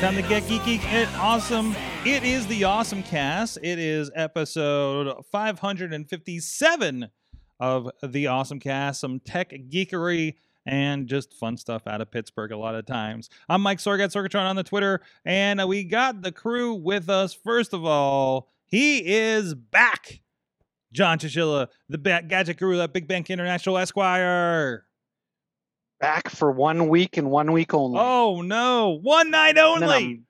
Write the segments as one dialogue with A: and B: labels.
A: Time to get geeky and awesome. It is the Awesome Cast. It is episode 557 of the Awesome Cast. Some tech geekery and just fun stuff out of Pittsburgh a lot of times. I'm Mike Sorg at Sorgatron on the Twitter, and we got the crew with us. First of all, he is back. John Chichilla, the gadget guru at Big Bank International Esquire.
B: Back for one week and one week only.
A: Oh no, one night only.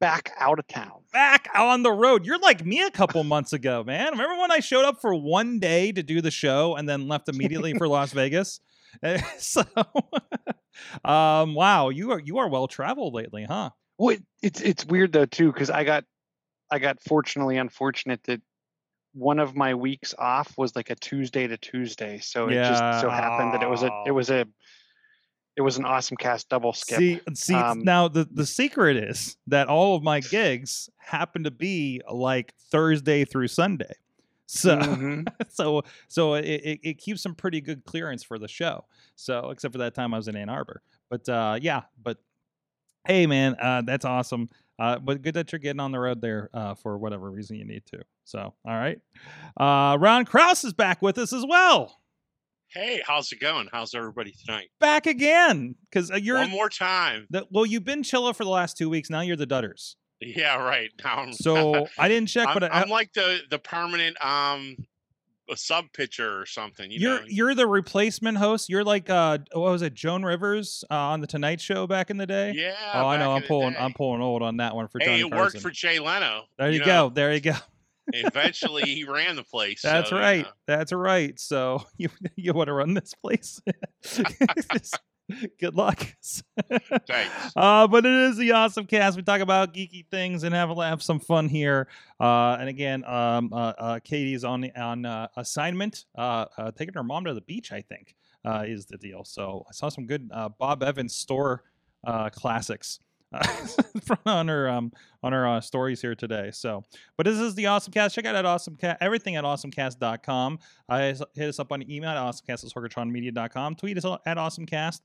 B: Back out of town.
A: back on the road. You're like me a couple months ago, man. Remember when I showed up for one day to do the show and then left immediately for Las Vegas? Eh, so, um, wow, you are you are well traveled lately, huh?
B: Well, it- it's it's weird though too because I got I got fortunately unfortunate that one of my weeks off was like a Tuesday to Tuesday, so it just so happened that it was a it was a it was an awesome cast double skip.
A: See, see,
B: Um,
A: now the the secret is that all of my gigs happen to be like Thursday through Sunday. So,
B: Mhm.
A: so, so it, it, it keeps some pretty good clearance for the show. So, except for that time I was in Ann Arbor, but uh, yeah, but hey, man, uh, that's awesome. Uh, but good that you're getting on the road there uh, for whatever reason you need to. So, all right. Uh, Ron Kraus is back with us as well.
C: Hey, how's it going? How's everybody tonight?
A: Back again because uh, you're
C: One more time.
A: the, well, you've been chilla for the last two weeks. Now you're the Dutters.
C: Yeah, right. Now I'm,
A: So I didn't check,
C: I'm,
A: but I,
C: I'm like the the permanent um a sub pitcher or something. You
A: you're
C: know?
A: you're the replacement host. You're like uh, what was it, Joan Rivers uh, on the Tonight Show back in the day?
C: yeah.
A: oh, I know. I'm pulling. I'm pulling old on that one for
C: Hey,
A: Johnny
C: it worked for Jay Leno.
A: there you,
C: know,
A: go. There you go.
C: Eventually, he ran the place.
A: That's
C: so, you
A: right.
C: know.
A: That's right. So you you want to run this place? Good luck.
C: Thanks.
A: Uh, but it is the awesome cast. We talk about geeky things and have have some fun here. Uh, and again, um, uh, uh, Katie's on the, on uh, assignment, uh, uh, taking her mom to the beach. I think uh, is the deal. So I saw some good uh, Bob Evans store uh, classics. From- on her um on her uh, stories here today so but this is the awesome cast check out at awesome cast everything at awesomecast.com uh, hit us up on email at awesomecast at sorgatronmedia.com tweet us at awesomecast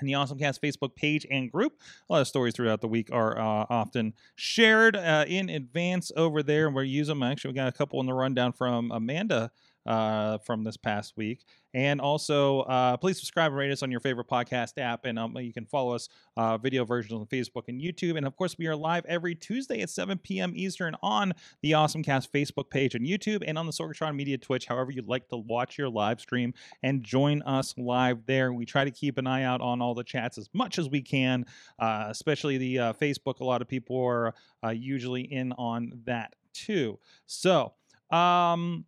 A: and the Awesomecast Facebook page and group. A lot of stories throughout the week are uh, often shared uh, in advance over there, and we use them. Actually, we got a couple in the rundown from Amanda uh, from this past week. And also, uh, please subscribe and rate us on your favorite podcast app. And um, you can follow us uh, video versions on Facebook and YouTube. And of course, we are live every Tuesday at 7 p.m. Eastern on the Awesomecast Facebook page and YouTube and on the Sorgatron Media Twitch, however you'd like to watch your live stream and join us live there. We try to keep an eye out on all the chats as much as we can, uh, especially the uh, Facebook. A lot of people are uh, usually in on that too. So, um,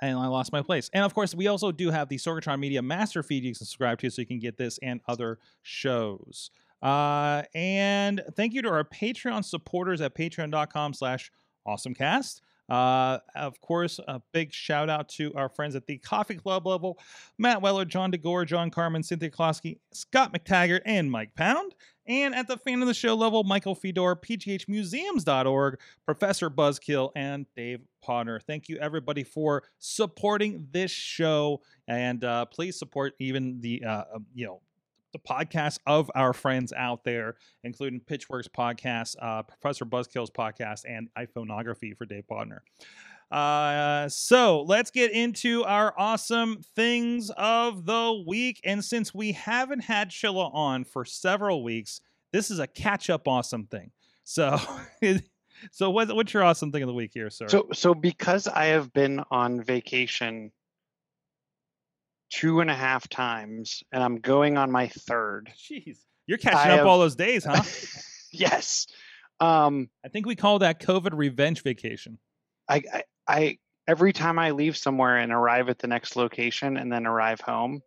A: and I lost my place. And of course, we also do have the Sorgatron Media Master feed you can subscribe to so you can get this and other shows. Uh, and thank you to our Patreon supporters at patreon.com slash awesomecast. Uh, of course, a big shout out to our friends at the Coffee Club level Matt Weller, John DeGore, John Carmen, Cynthia Klosky, Scott McTaggart, and Mike Pound. And at the fan of the show level, Michael Fedor, pghmuseums.org, Professor Buzzkill, and Dave Potter. Thank you, everybody, for supporting this show. And uh, please support even the, uh, uh, you know, the podcasts of our friends out there, including Pitchworks podcast, uh, Professor Buzzkill's podcast, and iPhoneography for Dave Podner. Uh, so let's get into our awesome things of the week. And since we haven't had Chilla on for several weeks, this is a catch up awesome thing. So, so what, what's your awesome thing of the week here, sir?
B: So so because I have been on vacation two and a half times and I'm going on my third.
A: jeez, you're catching
B: I
A: up
B: have-
A: all those days, huh?
B: yes. Um
A: I think we call that COVID revenge vacation.
B: I, I I every time I leave somewhere and arrive at the next location and then arrive home,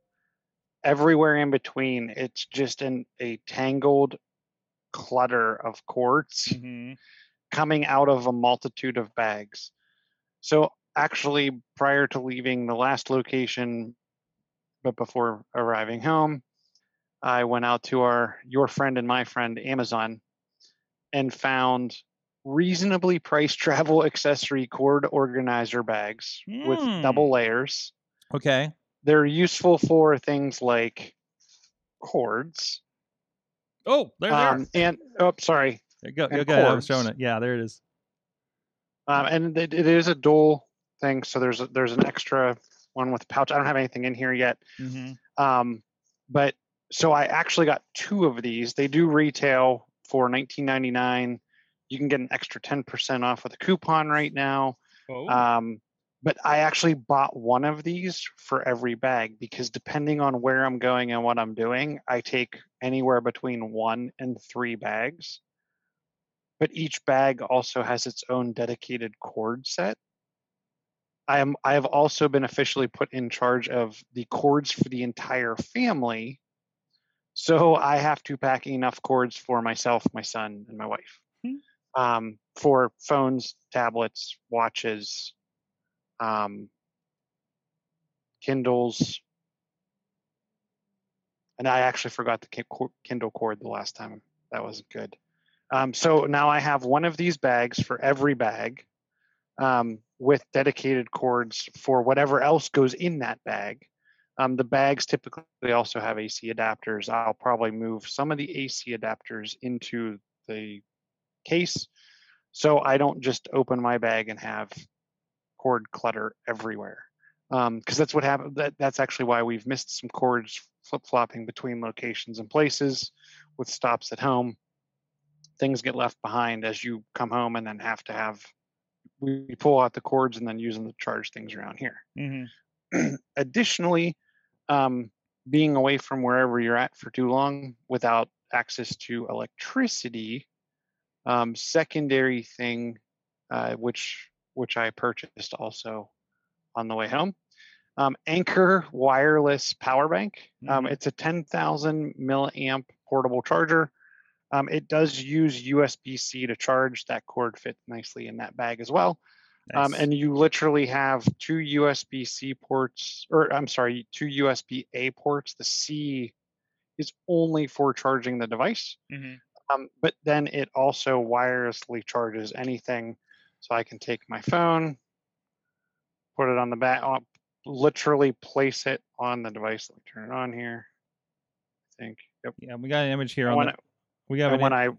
B: everywhere in between, it's just in a tangled clutter of cords
A: Mhm.
B: coming out of a multitude of bags. So actually, prior to leaving the last location, but before arriving home, I went out to our your friend and my friend Amazon and found reasonably priced travel accessory cord organizer bags with double layers.
A: Okay.
B: They're useful for things like cords.
A: Oh, there, they
B: Um, and oh, sorry,
A: there you go.
B: and
A: Go ahead. I was showing it. Yeah, there it is.
B: Um, and it, it is a dual thing, so there's a, there's an extra one with pouch. I don't have anything in here yet,
A: hmm
B: um, but so I actually got two of these. They do retail for 19.99. You can get an extra 10% off with a coupon right now.
A: Oh.
B: Um, but I actually bought one of these for every bag because depending on where I'm going and what I'm doing, I take anywhere between one and three bags. But each bag also has its own dedicated cord set. I am I have also been officially put in charge of the cords for the entire family. So I have to pack enough cords for myself, my son, and my wife.
A: Hmm.
B: Um, for phones, tablets, watches, um, Kindles. And I actually forgot the Kindle cord the last time. That wasn't good. Um, so now I have one of these bags for every bag um, with dedicated cords for whatever else goes in that bag. Um, the bags typically also have AC adapters. I'll probably move some of the AC adapters into the case so I don't just open my bag and have cord clutter everywhere. Because that's what happened. That, that's actually why we've missed some cords flip flopping between locations and places with stops at home. Things get left behind as you come home and then have to have, we pull out the cords and then use them to charge things around here.
A: hmm
B: Additionally, um, being away from wherever you're at for too long without access to electricity, um, secondary thing, uh, which which I purchased also on the way home, um, Anker wireless power bank. Um,
A: Mhm.
B: it's a 10,000 milliamp portable charger. Um, it does use USB-C to charge. That cord fits nicely in that bag as well. Um, and you literally have two USB C ports, or I'm sorry, two USB A ports. The C is only for charging the device,
A: Mhm.
B: um, but then it also wirelessly charges anything. So I can take my phone, put it on the back, literally place it on the device. Let me turn it on here. I think. Yep.
A: Yeah, we got an image here on
B: when,
A: the,
B: I,
A: we have
B: and when
A: im-
B: I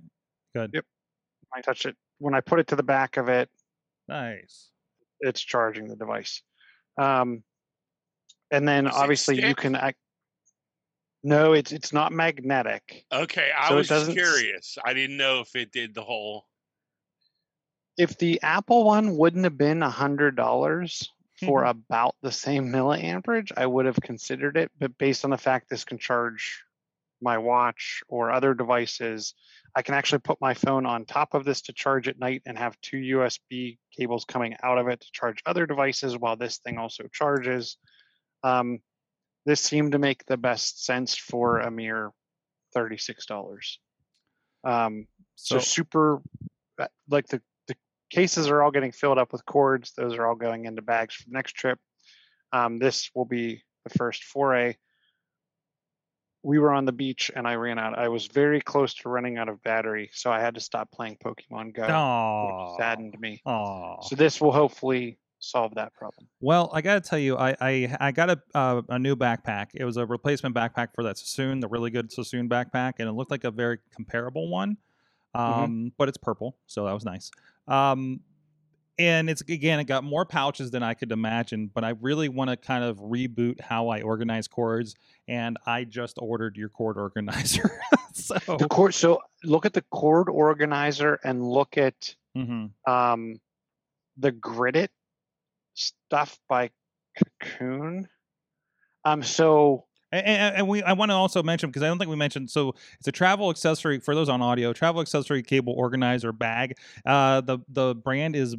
A: Good.
B: Yep. I touch it, when I put it to the back of it,
A: nice.
B: it's charging the device. Um, and then
C: Is
B: obviously you can act. No, it's it's not magnetic.
C: Okay, I
B: So
C: was just
B: doesn't s-
C: curious. I didn't know if it did the whole.
B: If the Apple one wouldn't have been a hundred dollars for about the same milliamperage, I would have considered it. But based on the fact this can charge my watch or other devices, I can actually put my phone on top of this to charge at night and have two USB cables coming out of it to charge other devices while this thing also charges. Um, this seemed to make the best sense for a mere thirty-six dollars. Um, so,
A: So,
B: super, uh, like the the cases are all getting filled up with cords. Those are all going into bags for the next trip. Um, this will be the first foray. We were on the beach and I ran out. I was very close to running out of battery, so I had to stop playing Pokemon Go,
A: Aw.
B: which saddened me.
A: Aw.
B: So this will hopefully solve that problem.
A: Well, I gotta tell you, I I, I got a uh, a new backpack. It was a replacement backpack for that Sassoon, the really good Sassoon backpack, and it looked like a very comparable one. Um, but it's purple, so that was nice. Um, and it's again, it got more pouches than I could imagine. But I really want to kind of reboot how I organize cords, and I just ordered your cord organizer. so,
B: The cord. So look at the cord organizer and look at
A: mhm.
B: um, the Gridit stuff by Cocoon. Um, so
A: And, and, and we, I want to also mention because I don't think we mentioned. So it's a travel accessory for those on audio. Travel accessory cable organizer bag. Uh, the the brand is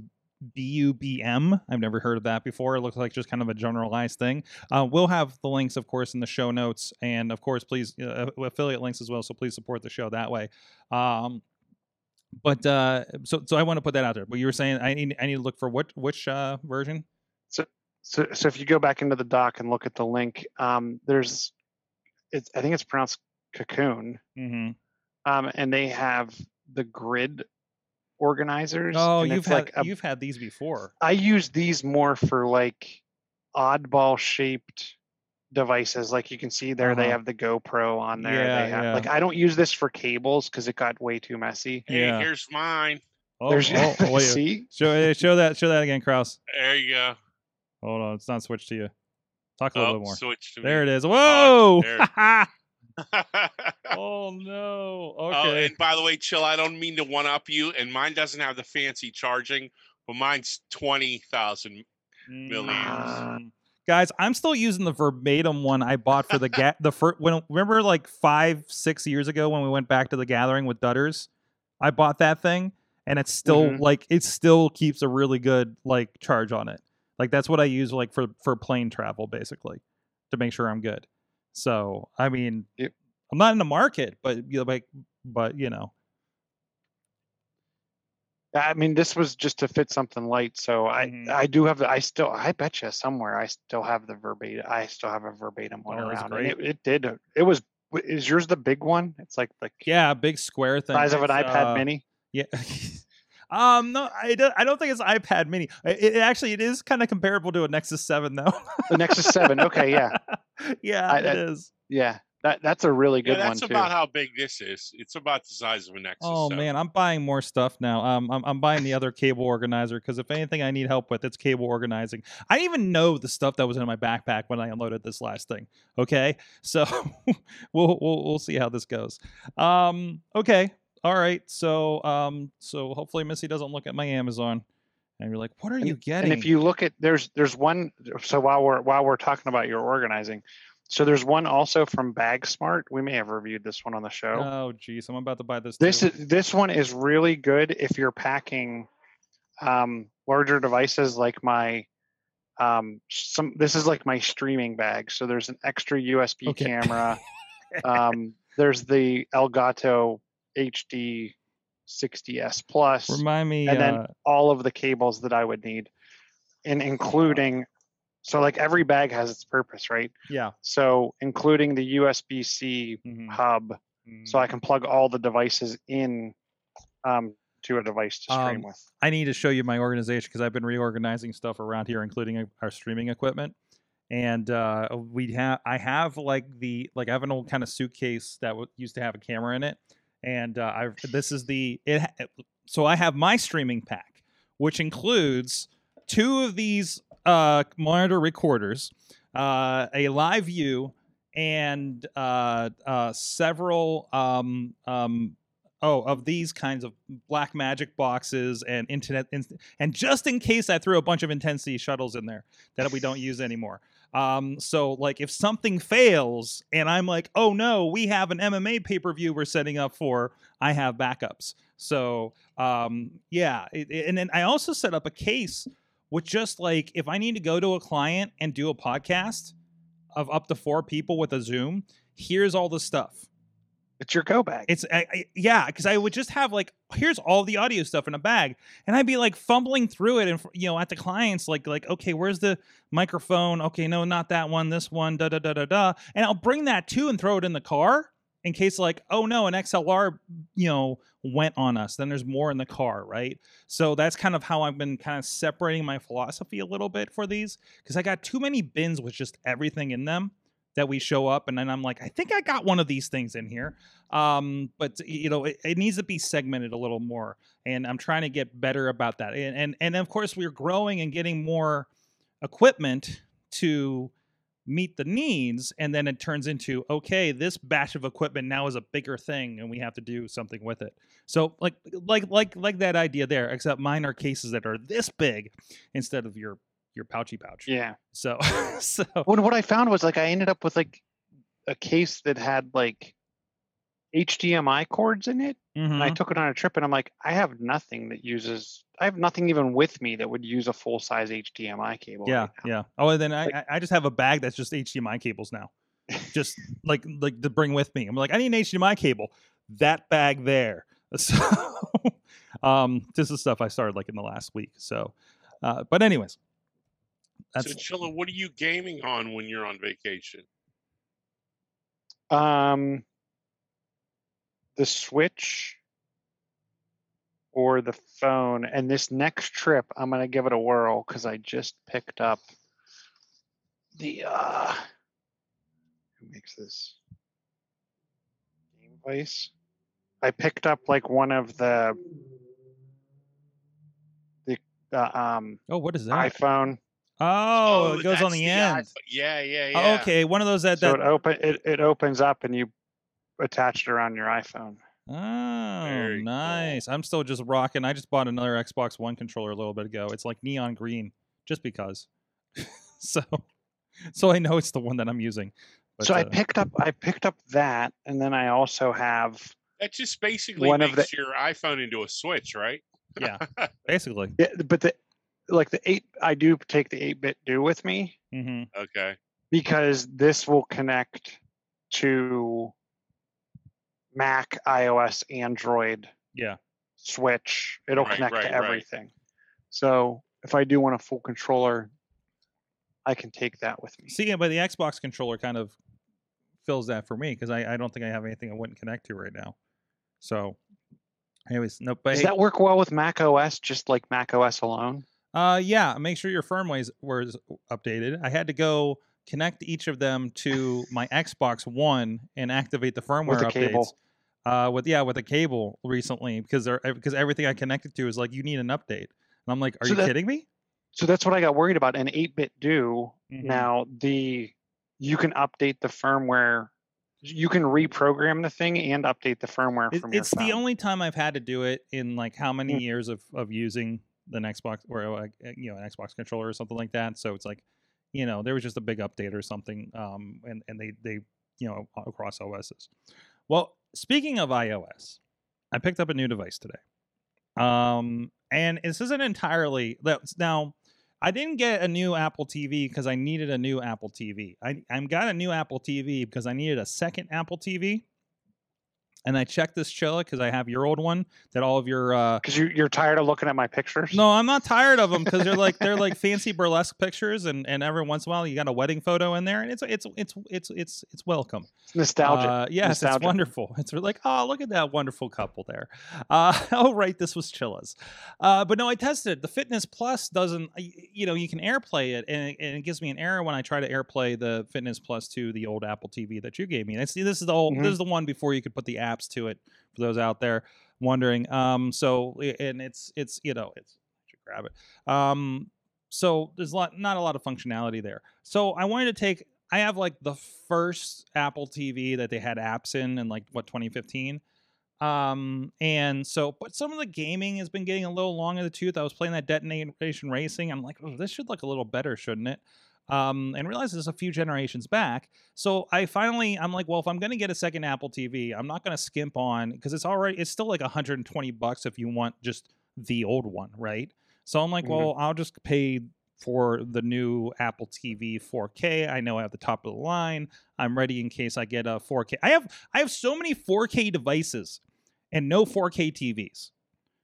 A: B-U-B-M. I've never heard of that before. It looks like just kind of a generalized thing. Uh, we'll have the links, of course, in the show notes, and of course, please uh, affiliate links as well. So please support the show that way. Um, but uh, so so I want to put that out there. But you were saying I need I need to look for what which uh, version?
B: So, so so if you go back into the doc and look at the link, um, there's, it's I think it's pronounced cocoon,
A: Mm-hmm.
B: um, and they have the grid organizers.
A: Oh,
B: and
A: you've had
B: like a-
A: you've had these before.
B: I use these more for like oddball shaped devices. Like you can see there, they
A: Uh-huh.
B: have the GoPro on there.
A: Yeah,
B: they have,
A: yeah.
B: Like I don't use this for cables because it got way too messy.
C: Hey,
A: Yeah.
C: here's mine.
A: Oh,
B: There's
A: oh, oh,
B: see.
A: show eh, show that show that again, Kraus.
C: There you go.
A: Hold on, it's not switched to you. Talk a little
C: Oh,
A: bit more.
C: switch to
A: There it
C: me.
A: is. Whoa!
C: there.
A: oh no.
C: Oh,
A: Okay.
C: and by the way, chill. I don't mean to one up you, and mine doesn't have the fancy charging, but mine's twenty thousand. milliamps.
A: Mm. Guys, I'm still using the verbatim one I bought for the ga- the first. When remember, like five, six years ago, when we went back to the gathering with Dutters, I bought that thing, and it's still
B: Mhm.
A: like it still keeps a really good like charge on it. Like that's what I use like for for plane travel, basically, to make sure I'm good. So I mean,
B: Yep.
A: I'm not in the market, but you know, like, but you know,
B: I mean, this was just to fit something light. So I,
A: Mhm.
B: I do have the, I still, I bet you somewhere I still have the verbatim, I still have a verbatim one
A: Oh,
B: around. It, it did, uh, it was, is yours the big one? It's like the
A: yeah, big square thing.
B: size of an iPad
A: uh,
B: mini.
A: Yeah. um, no, I don't. I don't think it's iPad Mini. It, it actually it is kind of comparable to a Nexus Seven, though.
B: The Nexus 7. Okay. Yeah.
A: yeah,
B: I-
A: it
B: I-
A: is.
B: Yeah. That, that's a really
C: Yeah,
B: good one
C: that's
B: too.
C: about how big this is. It's about the size of a Nexus.
A: Oh
C: 7.
A: man, I'm buying more stuff now. Um, I'm, I'm buying the other cable organizer because if anything I need help with, it's cable organizing. I didn't even know the stuff that was in my backpack when I unloaded this last thing. Okay, so we'll, we'll we'll see how this goes. Um, okay, all right. So um, so hopefully Missy doesn't look at my Amazon and you're like, what are you getting?
B: And if you look at there's there's one so while we're while we're talking about your organizing, so there's one also from Bag Smart. We may have reviewed this one on the show.
A: Oh, geez, I'm about to buy this.
B: this
A: too.
B: is this one is really good if you're packing um, larger devices like my um, some this is like my streaming bag. So there's an extra USB
A: Okay.
B: camera. um, there's the Elgato HD 60s Plus.
A: Remind me.
B: and then
A: uh,
B: all of the cables that I would need, and including, so like every bag has its purpose, right?
A: yeah.
B: So including the USB C
A: mhm,
B: hub, so I
A: mm.
B: can plug all the devices in um, to a device to stream
A: Um,
B: with.
A: I need to show you my organization because I've been reorganizing stuff around here, including uh, our streaming equipment. And uh, we have, I have like the, like I have an old kind of suitcase that w- used to have a camera in it, and uh, I've this is the it. So I have my streaming pack, which includes two of these uh, monitor recorders, uh, a live view, and uh, uh, several um, um, oh of these kinds of Blackmagic boxes and internet and just in case i threw a bunch of intensity shuttles in there that we don't use anymore um so like if something fails and i'm like oh no we have an mma pay-per-view we're setting up for i have backups. So um yeah it, it- and then i also set up a case with just like if i need to go to a client and do a podcast of up to four people with a zoom here's all the stuff
B: It's your go bag.
A: it's I, I, yeah, because I would just have like here's all the audio stuff in a bag, and I'd be like fumbling through it, and you know at the clients like like okay, where's the microphone? Okay, no, not that one. This one, da da da da da, and I'll bring that too and throw it in the car in case like oh no, an XLR you know went on us. Then there's more in the car, right? So that's kind of how I've been kind of separating my philosophy a little bit for these because I got too many bins with just everything in them that we show up and then I'm like I think I got one of these things in here. Um but you know it, it needs to be segmented a little more and i'm trying to get better about that and and, and of course we're growing and getting more equipment to meet the needs and then it turns into okay this batch of equipment now is a bigger thing and we have to do something with it. So like like like like that idea there except mine are cases that are this big instead of your your pouchy pouch
B: yeah.
A: so so
B: What what I found was like I ended up with like a case that had like HDMI cords in it. And I
A: Mhm.
B: took it on a trip and I'm like, I have nothing that uses I have nothing even with me that would use a full size HDMI cable.
A: Yeah,
B: right
A: yeah. Oh, and then I,
B: Like-
A: I I just have a bag that's just HDMI cables now, just like like to bring with me. I'm like, I need an HDMI cable. That bag there. So, um, this is stuff I started like in the last week. So, uh, but anyways, that's
C: so, Chilla, what are you gaming on when you're on vacation?
B: Um the Switch or the phone. And this next trip I'm gonna give it a whirl because I just picked up the uh who makes this game device? I picked up like one of the the uh, um
A: oh, what is that?
B: iPhone.
A: Oh, it goes on
C: that's
A: the end.
C: iPhone. Yeah, yeah,
A: Oh,
C: yeah.
A: okay, one of those that that...
B: So
A: that.
B: it open it, it opens up and you attach it around your iPhone.
A: Oh,
C: Very cool.
A: nice. I'm still just rocking. I just bought another Xbox One controller a little bit ago. It's like neon green, just because. so, so I know it's the one that I'm using. But,
B: so I
A: uh,
B: picked up I picked up that and then I also have
C: That just basically
B: One of
C: makes
B: the-
C: your iPhone into a Switch, right?
A: yeah, basically.
B: yeah, but the like the eight I do take the 8BitDo with me
A: hmm
C: Okay.
B: because this will connect to Mac, iOS, Android,
A: Yeah.
B: Switch. It'll
C: Right,
B: connect
C: right,
B: to
C: right.
B: everything. So if I do want a full controller, I can take that with me.
A: See, yeah, but the Xbox controller kind of fills that for me because I, I don't think I have anything I wouldn't connect to right now. So, anyways, no, but
B: Does
A: hey,
B: that work well with Mac OS, just like Mac OS alone?
A: Uh, yeah, make sure your firmware was updated. I had to go connect each of them to my Xbox One and activate the firmware
B: With
A: updates.
B: cable.
A: Uh, with yeah, with a cable recently because they're because everything I connected to is like you need an update, and I'm like, are
B: So
A: you
B: that-
A: kidding me?
B: So that's what I got worried about. An 8BitDo
A: Mhm.
B: now the you can update the firmware. You can reprogram the thing and update the firmware
A: It-
B: from your
A: it's the only time I've had to do it in like how many
B: Mm.
A: years of of using an Xbox or like uh, you know an Xbox controller or something like that. So it's like, you know, there was just a big update or something, um, and and they they you know across OSs. Well, speaking of iOS, I picked up a new device today, um, and this isn't entirely now. I didn't get a new Apple TV because I needed a new Apple TV. I I got a new Apple TV because I needed a second Apple TV. And I checked this Chilla because I have your old one that all of your uh
B: because you, you're tired of looking at my pictures.
A: no, I'm not tired of them because they're like they're like fancy burlesque pictures, and and every once in a while you got a wedding photo in there, and it's it's it's it's it's it's welcome.
B: it's nostalgic.
A: Uh, yes, it's wonderful. It's like, oh, look at that wonderful couple there. Uh, oh, right, this was Chilla's. Uh, but no, I tested it. The Fitness Plus doesn't, you know, you can AirPlay it, and it, and it gives me an error when I try to AirPlay the Fitness Plus to the old Apple TV that you gave me. And see, this is the whole,
B: Mhm.
A: this is the one before you could put the apps to it. For those out there wondering, um, so and it's it's you know it's I should grab it. Um, so there's a lot, not a lot of functionality there. So I wanted to take I have like the first Apple TV that they had apps in in like what 2015. Um, and so, but some of the gaming has been getting a little long in the tooth. I was playing that Detonation Racing. I'm like, oh, this should look a little better, shouldn't it? Um, and realized this a few generations back. So I finally, I'm like, well, if I'm going to get a second Apple TV, I'm not going to skimp on because it's already, it's still like 120 bucks if you want just the old one, right? So I'm like,
B: Mhm.
A: well, I'll just pay for the new Apple TV 4K. I know I have the top of the line. I'm ready in case I get a 4K. I have I have so many 4K devices and no 4K TVs.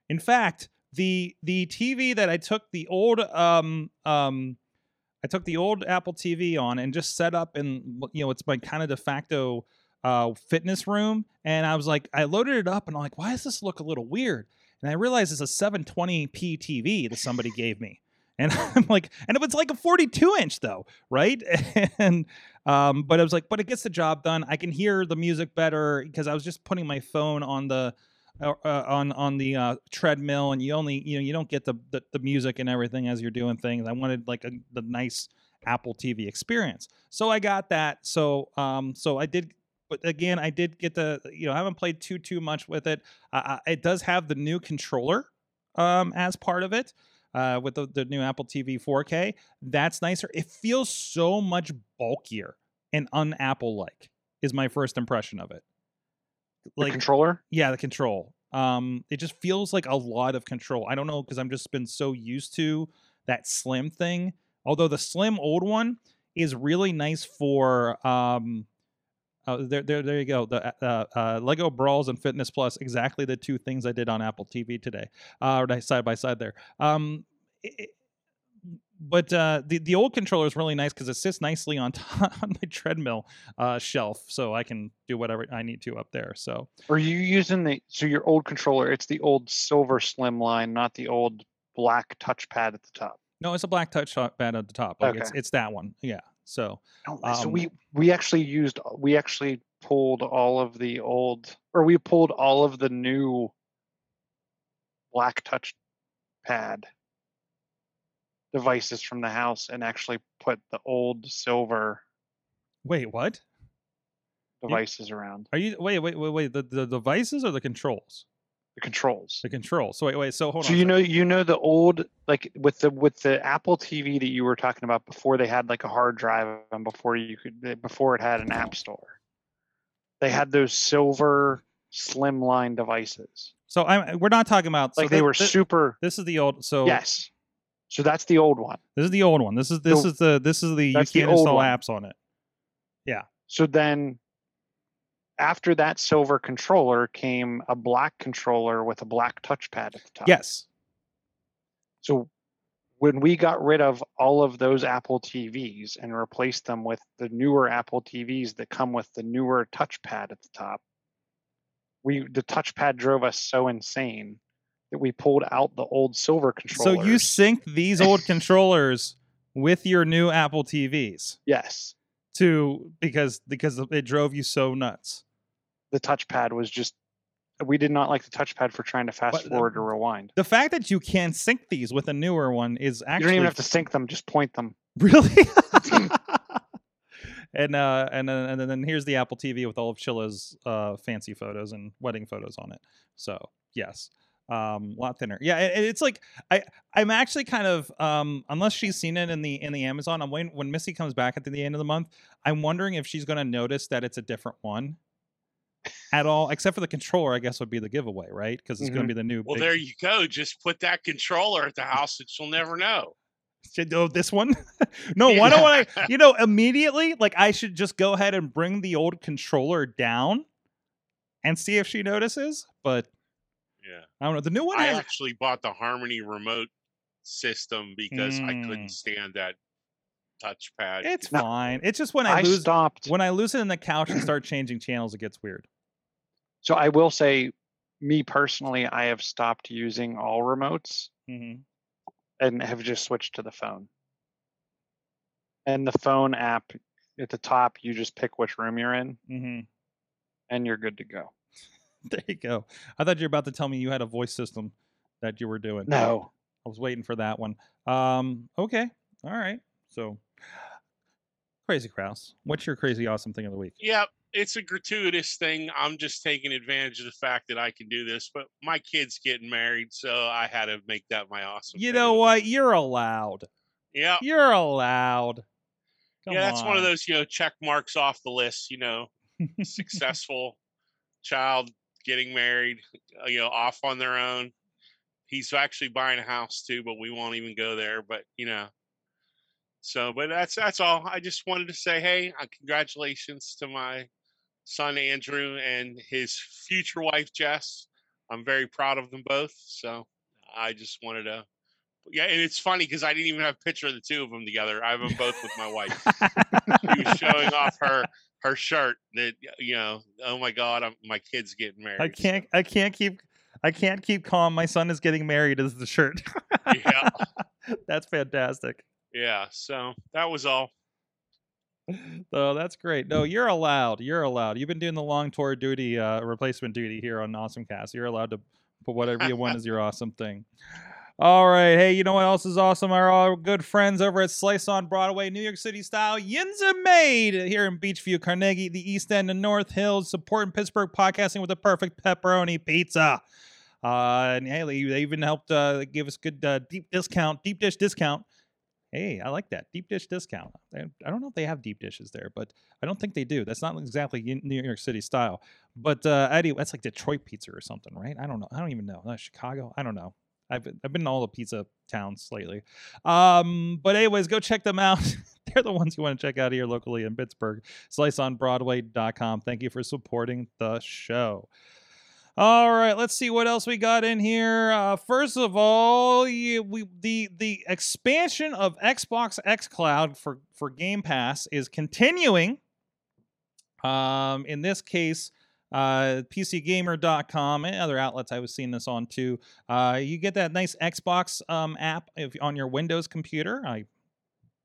A: In fact, the the TV that I took the old um um I took the old Apple TV on and just set up in you know it's my kind of de facto uh fitness room and I was like I loaded it up and I'm like why does this look a little weird? And I realized it's a 720p TV that somebody gave me. And I'm like, and it was like a 42 inch though, right? And um, but I was like, but it gets the job done. I can hear the music better because I was just putting my phone on the uh, on on the uh, treadmill, and you only you know you don't get the, the the music and everything as you're doing things. I wanted like a the nice Apple TV experience, so I got that. So um, so I did. But again, I did get the you know I haven't played too too much with it. Uh, it does have the new controller um, as part of it uh, with the, the new Apple TV 4K. That's nicer. It feels so much bulkier and un-Apple like. Is my first impression of it.
B: The
A: like
B: controller.
A: yeah the control um it just feels like a lot of control i don't know because i'm just been so used to that slim thing although the slim old one is really nice for um uh, there, there, there you go. The uh, uh, Lego Brawls and Fitness Plus, exactly the two things I did on Apple TV today, uh, right side by side there. Um, it- but uh, the the old controller is really nice because it sits nicely on top, on my treadmill uh, shelf, so I can do whatever I need to up there. So
B: Are you using the so your old controller? It's the old silver slim line, not the old black touchpad at the top.
A: No, it's a black touch pad at the top. Like it's
B: Okay.
A: it's that one. Yeah. So
B: Oh, so
A: Um,
B: we we actually used we actually pulled all of the old or we pulled all of the new black touch pad devices from the house and actually put the old silver
A: wait, what?
B: devices around
A: Are you wait wait wait wait the, the devices or the controls?
B: the controls.
A: The controls. So wait wait. So hold
B: so
A: on. a
B: you know you know the old like with the with the Apple TV that you were talking about before they had like a hard drive and before you could eh, before it had an app store. They had those silver slimline devices.
A: So I'm we're not talking about so
B: Like they were super
A: This is the old. So
B: Yes. So that's the old one.
A: this is the old one. This is this
B: So
A: is the this is the you can't
B: old
A: install
B: one.
A: apps on it. Yeah.
B: So then after that silver controller came a black controller with a black touchpad at the top.
A: Yes.
B: So when we got rid of all of those Apple TVs and replaced them with the newer Apple TVs that come with the newer touchpad at the top, we the touchpad drove us so insane that we pulled out the old silver
A: controller.
B: So
A: you synced these old controllers with your new Apple TVs
B: yes,
A: to because because it drove you so nuts.
B: the touchpad was just we did not like the touchpad for trying to fast
A: But, uh,
B: forward or rewind.
A: The fact that you can sync these with a newer one is actually You
B: don't even have to sync them; just point them.
A: Really? and uh and then and then here's the Apple TV with all of Chilla's uh fancy photos and wedding photos on it. So yes. Um a lot thinner. Yeah, it, it's like I I'm actually kind of um unless she's seen it in the in the Amazon, I'm waiting when Missy comes back at the end of the month, I'm wondering if she's gonna notice that it's a different one at all, except for the controller, I guess would be the giveaway, right? Because it's gonna
B: Mhm.
A: be the new
C: Well,
A: big-
C: there you go. Just put that controller at the house and she'll never know.
A: Should- Oh, this one? no, why don't I? You know, immediately, like I should just go ahead and bring the old controller down and see if she notices. But
C: Yeah.
A: I don't know. The new one
C: I
A: has.
C: actually bought the Harmony remote system because I
A: Mm.
C: couldn't stand that touchpad.
A: It's
B: No.
A: fine. It's just when I,
B: I
A: lose
B: stopped.
A: when I lose it in the couch and start changing channels, it gets weird.
B: So I will say, me personally, I have stopped using all remotes
A: Mm-hmm.
B: and have just switched to the phone. And the phone app at the top, you just pick which room you're in,
A: Mm-hmm.
B: and you're good to go.
A: There you go. I thought you were about to tell me you had a voice system that you were doing.
B: No,
A: I was waiting for that one. Um, okay. All right. So, crazy Kraus, what's your crazy awesome thing of the week?
C: Yeah, it's a gratuitous thing. I'm just taking advantage of the fact that I can do this. But my kid's getting married, so I had to make that my awesome.
A: You
C: thing
A: know what? You're allowed.
C: Yeah,
A: You're allowed. Come
C: yeah, that's one of those you know check marks off the list. You know, successful child getting married, uh, you know, off on their own. He's actually buying a house too, but we won't even go there. But you know, so but that's that's all. I just wanted to say, hey, uh, congratulations to my son Andrew and his future wife Jess. I'm very proud of them both. So I just wanted to. Yeah, and it's funny because I didn't even have a picture of the two of them together. I have them both with my wife she was showing off her her shirt that you know oh my god I'm, my kid's getting married
A: I can't. I can't keep. I can't keep calm. My son is getting married. Is the shirt?
C: yeah
A: that's fantastic.
C: yeah so that was all
A: Oh, that's great. No, you're allowed. You're allowed. You've been doing the long tour duty, uh, replacement duty here on Awesome Cast. You're allowed to put whatever you want as your awesome thing. All right. Hey, you know what else is awesome? Our, good friends over at Slice on Broadway, New York City style. Yins are made here in Beechview, Carnegie, the East End, and North Hills, supporting Pittsburgh podcasting with the perfect pepperoni pizza. Uh, and hey, they even helped uh, give us good uh, deep discount, deep dish discount Hey, I like that deep dish discount. I don't know if they have deep dishes there, but I don't think they do. That's not exactly New York City style. But uh, Eddie, that's like Detroit pizza or something, right? I don't know. I don't even know. Chicago. I don't know. I've been, I've been in all the pizza towns lately. Um, but anyways, go check them out. They're the ones you want to check out here locally in Pittsburgh. SliceOnBroadway.com. Thank you for supporting the show. All right, let's see what else we got in here. Uh, first of all, you, we the the expansion of Xbox X Cloud for for Game Pass is continuing. Um, in this case, uh, PCGamer.com and other outlets I was seeing this on too. Uh, you get that nice Xbox um, app if on your Windows computer. I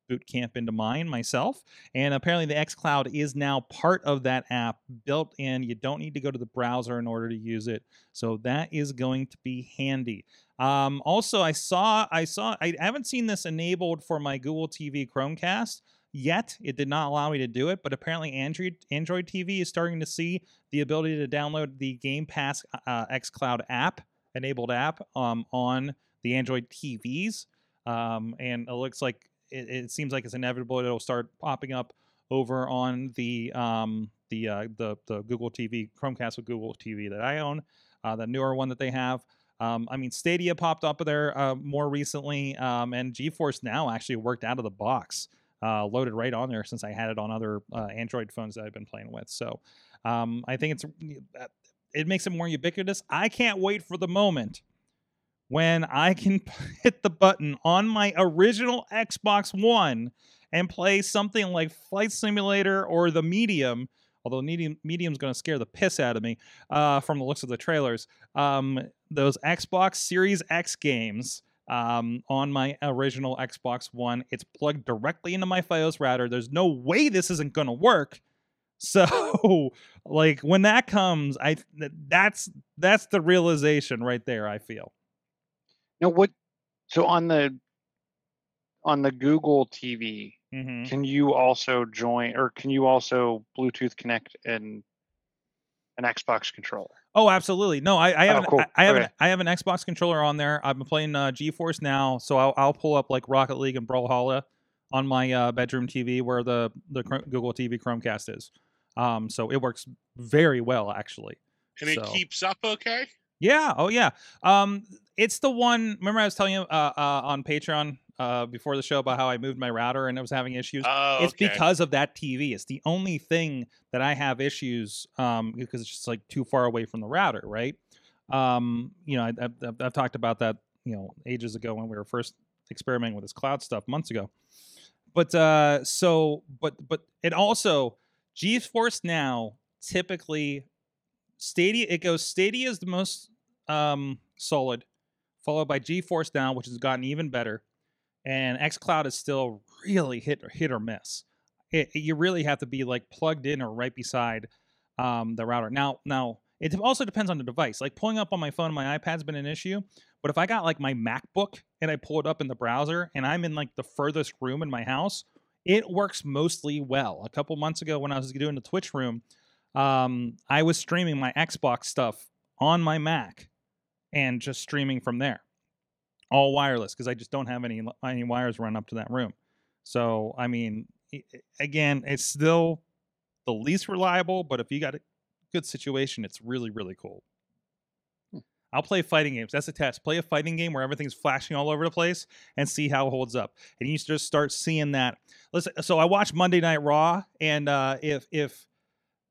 A: boot camp into mine myself, and apparently the xCloud is now part of that app built in. You don't need to go to the browser in order to use it, so that is going to be handy. Um, also, I saw I saw I haven't seen this enabled for my Google TV Chromecast yet. It did not allow me to do it, but apparently Android Android TV is starting to see the ability to download the Game Pass uh, xCloud app enabled app um, on the Android TVs. Um, and it looks like it, it, seems like it's inevitable it'll start popping up over on the um, the uh, the the Google TV Chromecast with Google TV that I own, uh, the newer one that they have. Um, I mean, Stadia popped up there uh, more recently, um, and GeForce Now actually worked out of the box uh, loaded right on there since I had it on other uh, Android phones that I've been playing with. So um, I think it's it makes it more ubiquitous. I can't wait for the moment when I can hit the button on my original Xbox One and play something like Flight Simulator or the Medium. Although medium medium's going to scare the piss out of me uh, from the looks of the trailers. Um, those Xbox Series X games um, on my original Xbox One. It's plugged directly into my FiOS router. There's no way this isn't going to work. So, like when that comes, I that's that's the realization right there. I feel.
B: Now, what? So on the on the Google TV,
A: Mm-hmm.
B: can you also join, or can you also Bluetooth connect an an Xbox controller?
A: Oh, absolutely. No, I, I
B: Oh,
A: have an,
B: cool.
A: I, I have an, I have an Xbox controller on there. I've been playing uh, GeForce now, so I'll, I'll pull up like Rocket League and Brawlhalla on my uh, bedroom TV where the the Google TV Chromecast is. Um, so it works very well actually.
C: and it keeps up okay.
A: Yeah. Oh, yeah. Um, it's the one. Remember, I was telling you uh, uh, on Patreon uh, before the show about how I moved my router and I was having issues.
C: Oh,
A: it's
C: okay.
A: because of that TV. It's the only thing that I have issues um, because it's just like too far away from the router, right? Um, you know, I, I've, I've- talked about that, you know, ages ago when we were first experimenting with this cloud stuff months ago. But uh, so, but but it also GeForce Now typically Stadia. It goes Stadia is the most um, solid, followed by GeForce Now, which has gotten even better, and XCloud is still really hit or hit or miss. It, you really have to be like plugged in or right beside um, the router. Now, now it also depends on the device. Like pulling up on my phone, my iPad's been an issue. But if I got like my MacBook and I pull it up in the browser, and I'm in like the furthest room in my house, it works mostly well. A couple months ago, when I was doing the Twitch room, um, I was streaming my Xbox stuff on my Mac and just streaming from there, all wireless because I just don't have any any wires run up to that room. So I mean, again, it's still the least reliable, but if you got a good situation, it's really really cool. I'll play fighting games. That's a test. Play a fighting game where everything's flashing all over the place and see how it holds up. And you just start seeing that. Listen, so I watch Monday Night Raw, and uh, if if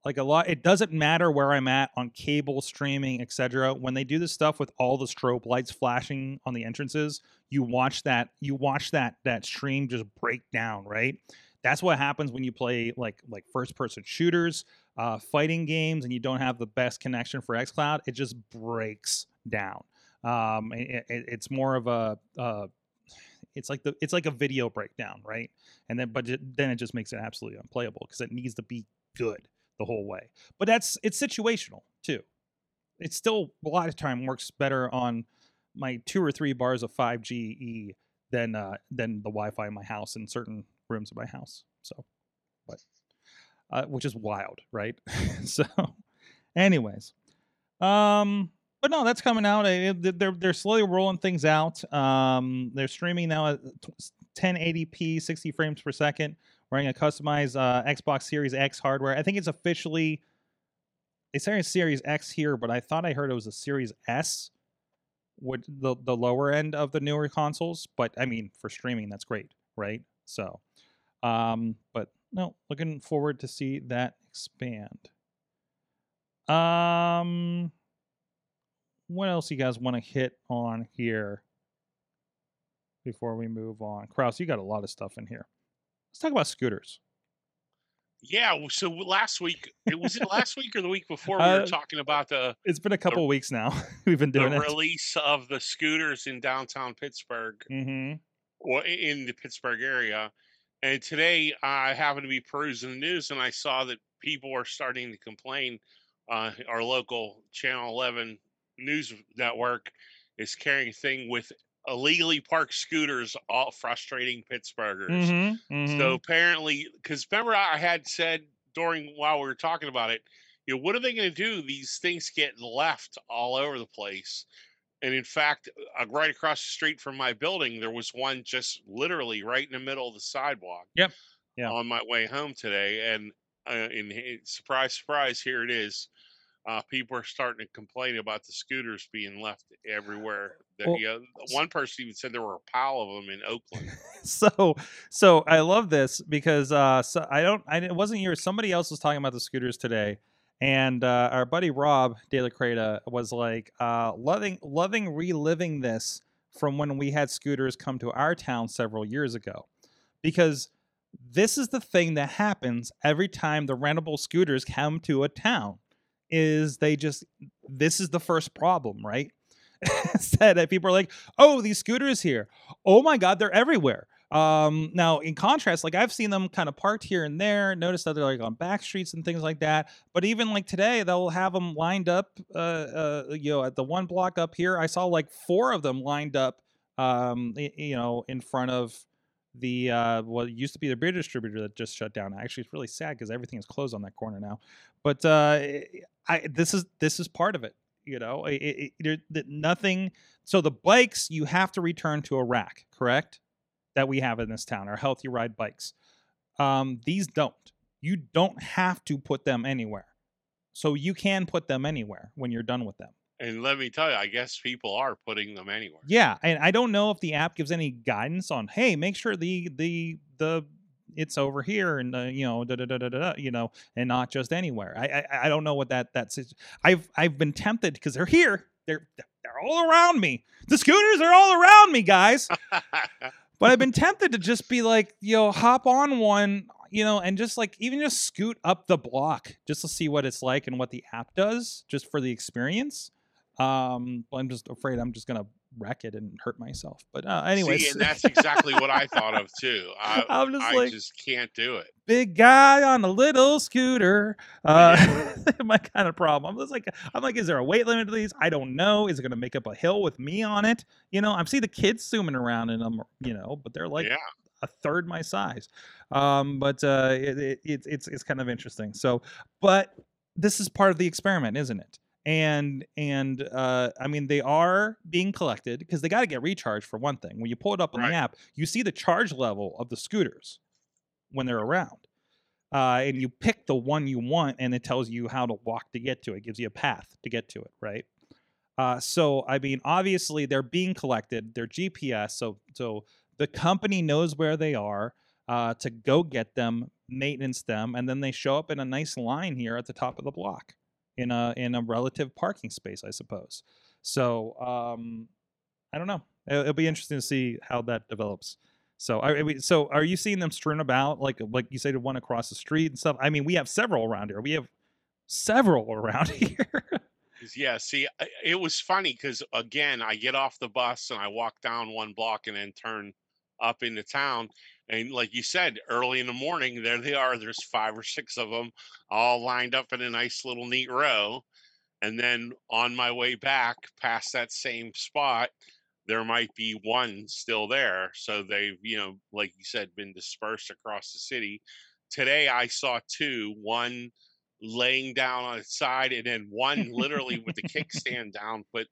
A: like a lot, it doesn't matter where I'm at on cable streaming, etc. When they do this stuff with all the strobe lights flashing on the entrances, you watch that. You watch that that stream just break down. Right. That's what happens when you play like like first person shooters, uh, fighting games, and you don't have the best connection for XCloud. It just breaks down. Um, it, it- it's more of a uh, it's like the it's like a video breakdown, right? And then but then it just makes it absolutely unplayable because it needs to be good the whole way. But that's it's situational too. It still a lot of time works better on my two or three bars of 5GE than uh, than the Wi-Fi in my house in certain rooms of my house. So, but uh, which is wild, right? so, anyways, um, but no, that's coming out. They're they're slowly rolling things out. Um, they're streaming now at 1080p, 60 frames per second, running a customized uh, Xbox Series X hardware. I think it's officially it's saying Series X here, but I thought I heard it was a Series S, with the the lower end of the newer consoles. But I mean, for streaming, that's great, right? So, um, but no, looking forward to see that expand. Um, what else you guys want to hit on here before we move on? Kraus, you got a lot of stuff in here. Let's talk about scooters.
C: Yeah. So last week, it was it last week or the week before we
A: Uh,
C: were talking about the
A: It's been a couple weeks now. We've been
C: the
A: doing it.
C: release of the scooters in downtown Pittsburgh
A: Mm-hmm.
C: or in the Pittsburgh area. And today I happened to be perusing the news and I saw that people are starting to complain. Uh, our local Channel 11 news network is carrying a thing with illegally parked scooters, all frustrating Pittsburghers.
A: Mm-hmm.
C: So apparently, because remember I had said during while we were talking about it, you know, what are they going to do? These things get left all over the place. And in fact, uh, right across the street from my building, there was one just literally right in the middle of the sidewalk.
A: Yep. Yeah.
C: On my way home today, and uh, and surprise, surprise, here it is. Uh, people are starting to complain about the scooters being left everywhere. That,
A: Well,
C: you know, one person even said there were a pile of them in Oakland.
A: so so I love this because uh so I don't I it wasn't yours somebody else was talking about the scooters today and uh our buddy Rob De La Creta was like uh loving loving reliving this from when we had scooters come to our town several years ago because this is the thing that happens every time the rentable scooters come to a town is they just this is the first problem right? Said that people are like oh these scooters here. Oh my god they're everywhere. Um now in contrast like i've seen them kind of parked here and there notice that they're like on back streets and things like that but even like today they'll have them lined up uh, uh you know at the one block up here. I saw like four of them lined up um you know in front of the uh what used to be the beer distributor that just shut down. Actually it's really sad because everything is closed on that corner now. But uh i this is this is part of it you know? It, it, it, nothing so the bikes you have to return to a rack correct that we have in this town our healthy ride bikes. Um these don't. You don't have to put them anywhere. So you can put them anywhere when you're done with them
C: And let me tell you, I guess people are putting them anywhere.
A: yeah and i don't know if the app gives any guidance on hey make sure the the the it's over here and uh, you know da, da, da, da, da, you know and not just anywhere i i, I don't know what that that's i've i've been tempted because they're here they're they're all around me the scooters are all around me guys but I've been tempted to just be like, you know, hop on one, you know, and just like even just scoot up the block just to see what it's like and what the app does, just for the experience. Um, but I'm just afraid I'm just gonna wreck it and hurt myself. But uh, anyways,
C: See, and that's exactly what I thought of too. I,
A: I'm just
C: I
A: like
C: just can't do it.
A: big guy on a little scooter. Uh, my kind of problem. I'm just like, I'm like, is there a weight limit to these? I don't know. Is it gonna make up a hill with me on it? You know, I'm seeing the kids zooming around and I'm, you know, but they're like
C: yeah,
A: a third my size. Um, but uh, it, it, it's it's it's kind of interesting. So, but this is part of the experiment, isn't it? And and uh, I mean, they are being collected because they got to get recharged for one thing. When you pull it up on
C: Right.
A: the app, you see the charge level of the scooters when they're around. Uh, and you pick the one you want, and it tells you how to walk to get to it. it gives you a path to get to it, right? Uh, so I mean, obviously they're being collected. They're GPS, so so the company knows where they are uh, to go get them, maintenance them, and then they show up in a nice line here at the top of the block in a in a relative parking space, I suppose. So um, I don't know. It'll, it'll be interesting to see how that develops. So mean, so are you seeing them strewn about like like you the one across the street and stuff? I mean, we have several around here. We have several around here.
C: yeah. See, it was funny because again, I get off the bus and I walk down one block and then turn up into town. And like you said, early in the morning, there they are. There's five or six of them all lined up in a nice little neat row. And then on my way back past that same spot, there might be one still there. So they've, you know, like you said, been dispersed across the city. Today I saw two, one laying down on its side and then one literally with the kickstand down, but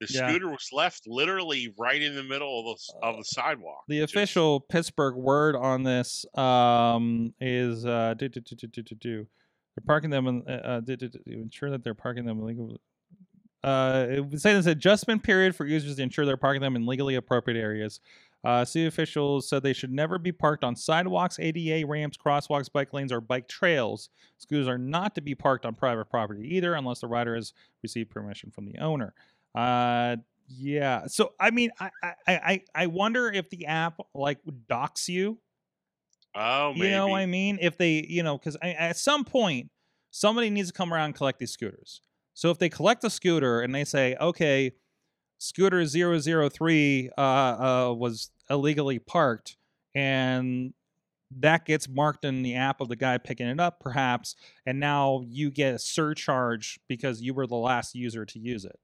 C: The
A: Yeah.
C: scooter was left literally right in the middle of the, of the sidewalk.
A: The
C: Just-
A: official Pittsburgh word on this um, is uh, do, do, do, do, do, do, do. They're parking them in, uh, uh, do, do, do, do, ensure that they're parking them legally. Uh, it would say this adjustment period for users to ensure they're parking them in legally appropriate areas. Uh, city officials said they should never be parked on sidewalks, ADA ramps, crosswalks, bike lanes, or bike trails. Scooters are not to be parked on private property either, unless the rider has received permission from the owner. Uh, yeah. So I mean, I I I, wonder if the app like docks you.
C: Oh, maybe.
A: You know what I mean? If they, you know, because at some point somebody needs to come around and collect these scooters. So if they collect a scooter and they say, okay, scooter 003 uh, uh, was illegally parked, and that gets marked in the app of the guy picking it up, perhaps, and now you get a surcharge because you were the last user to use it.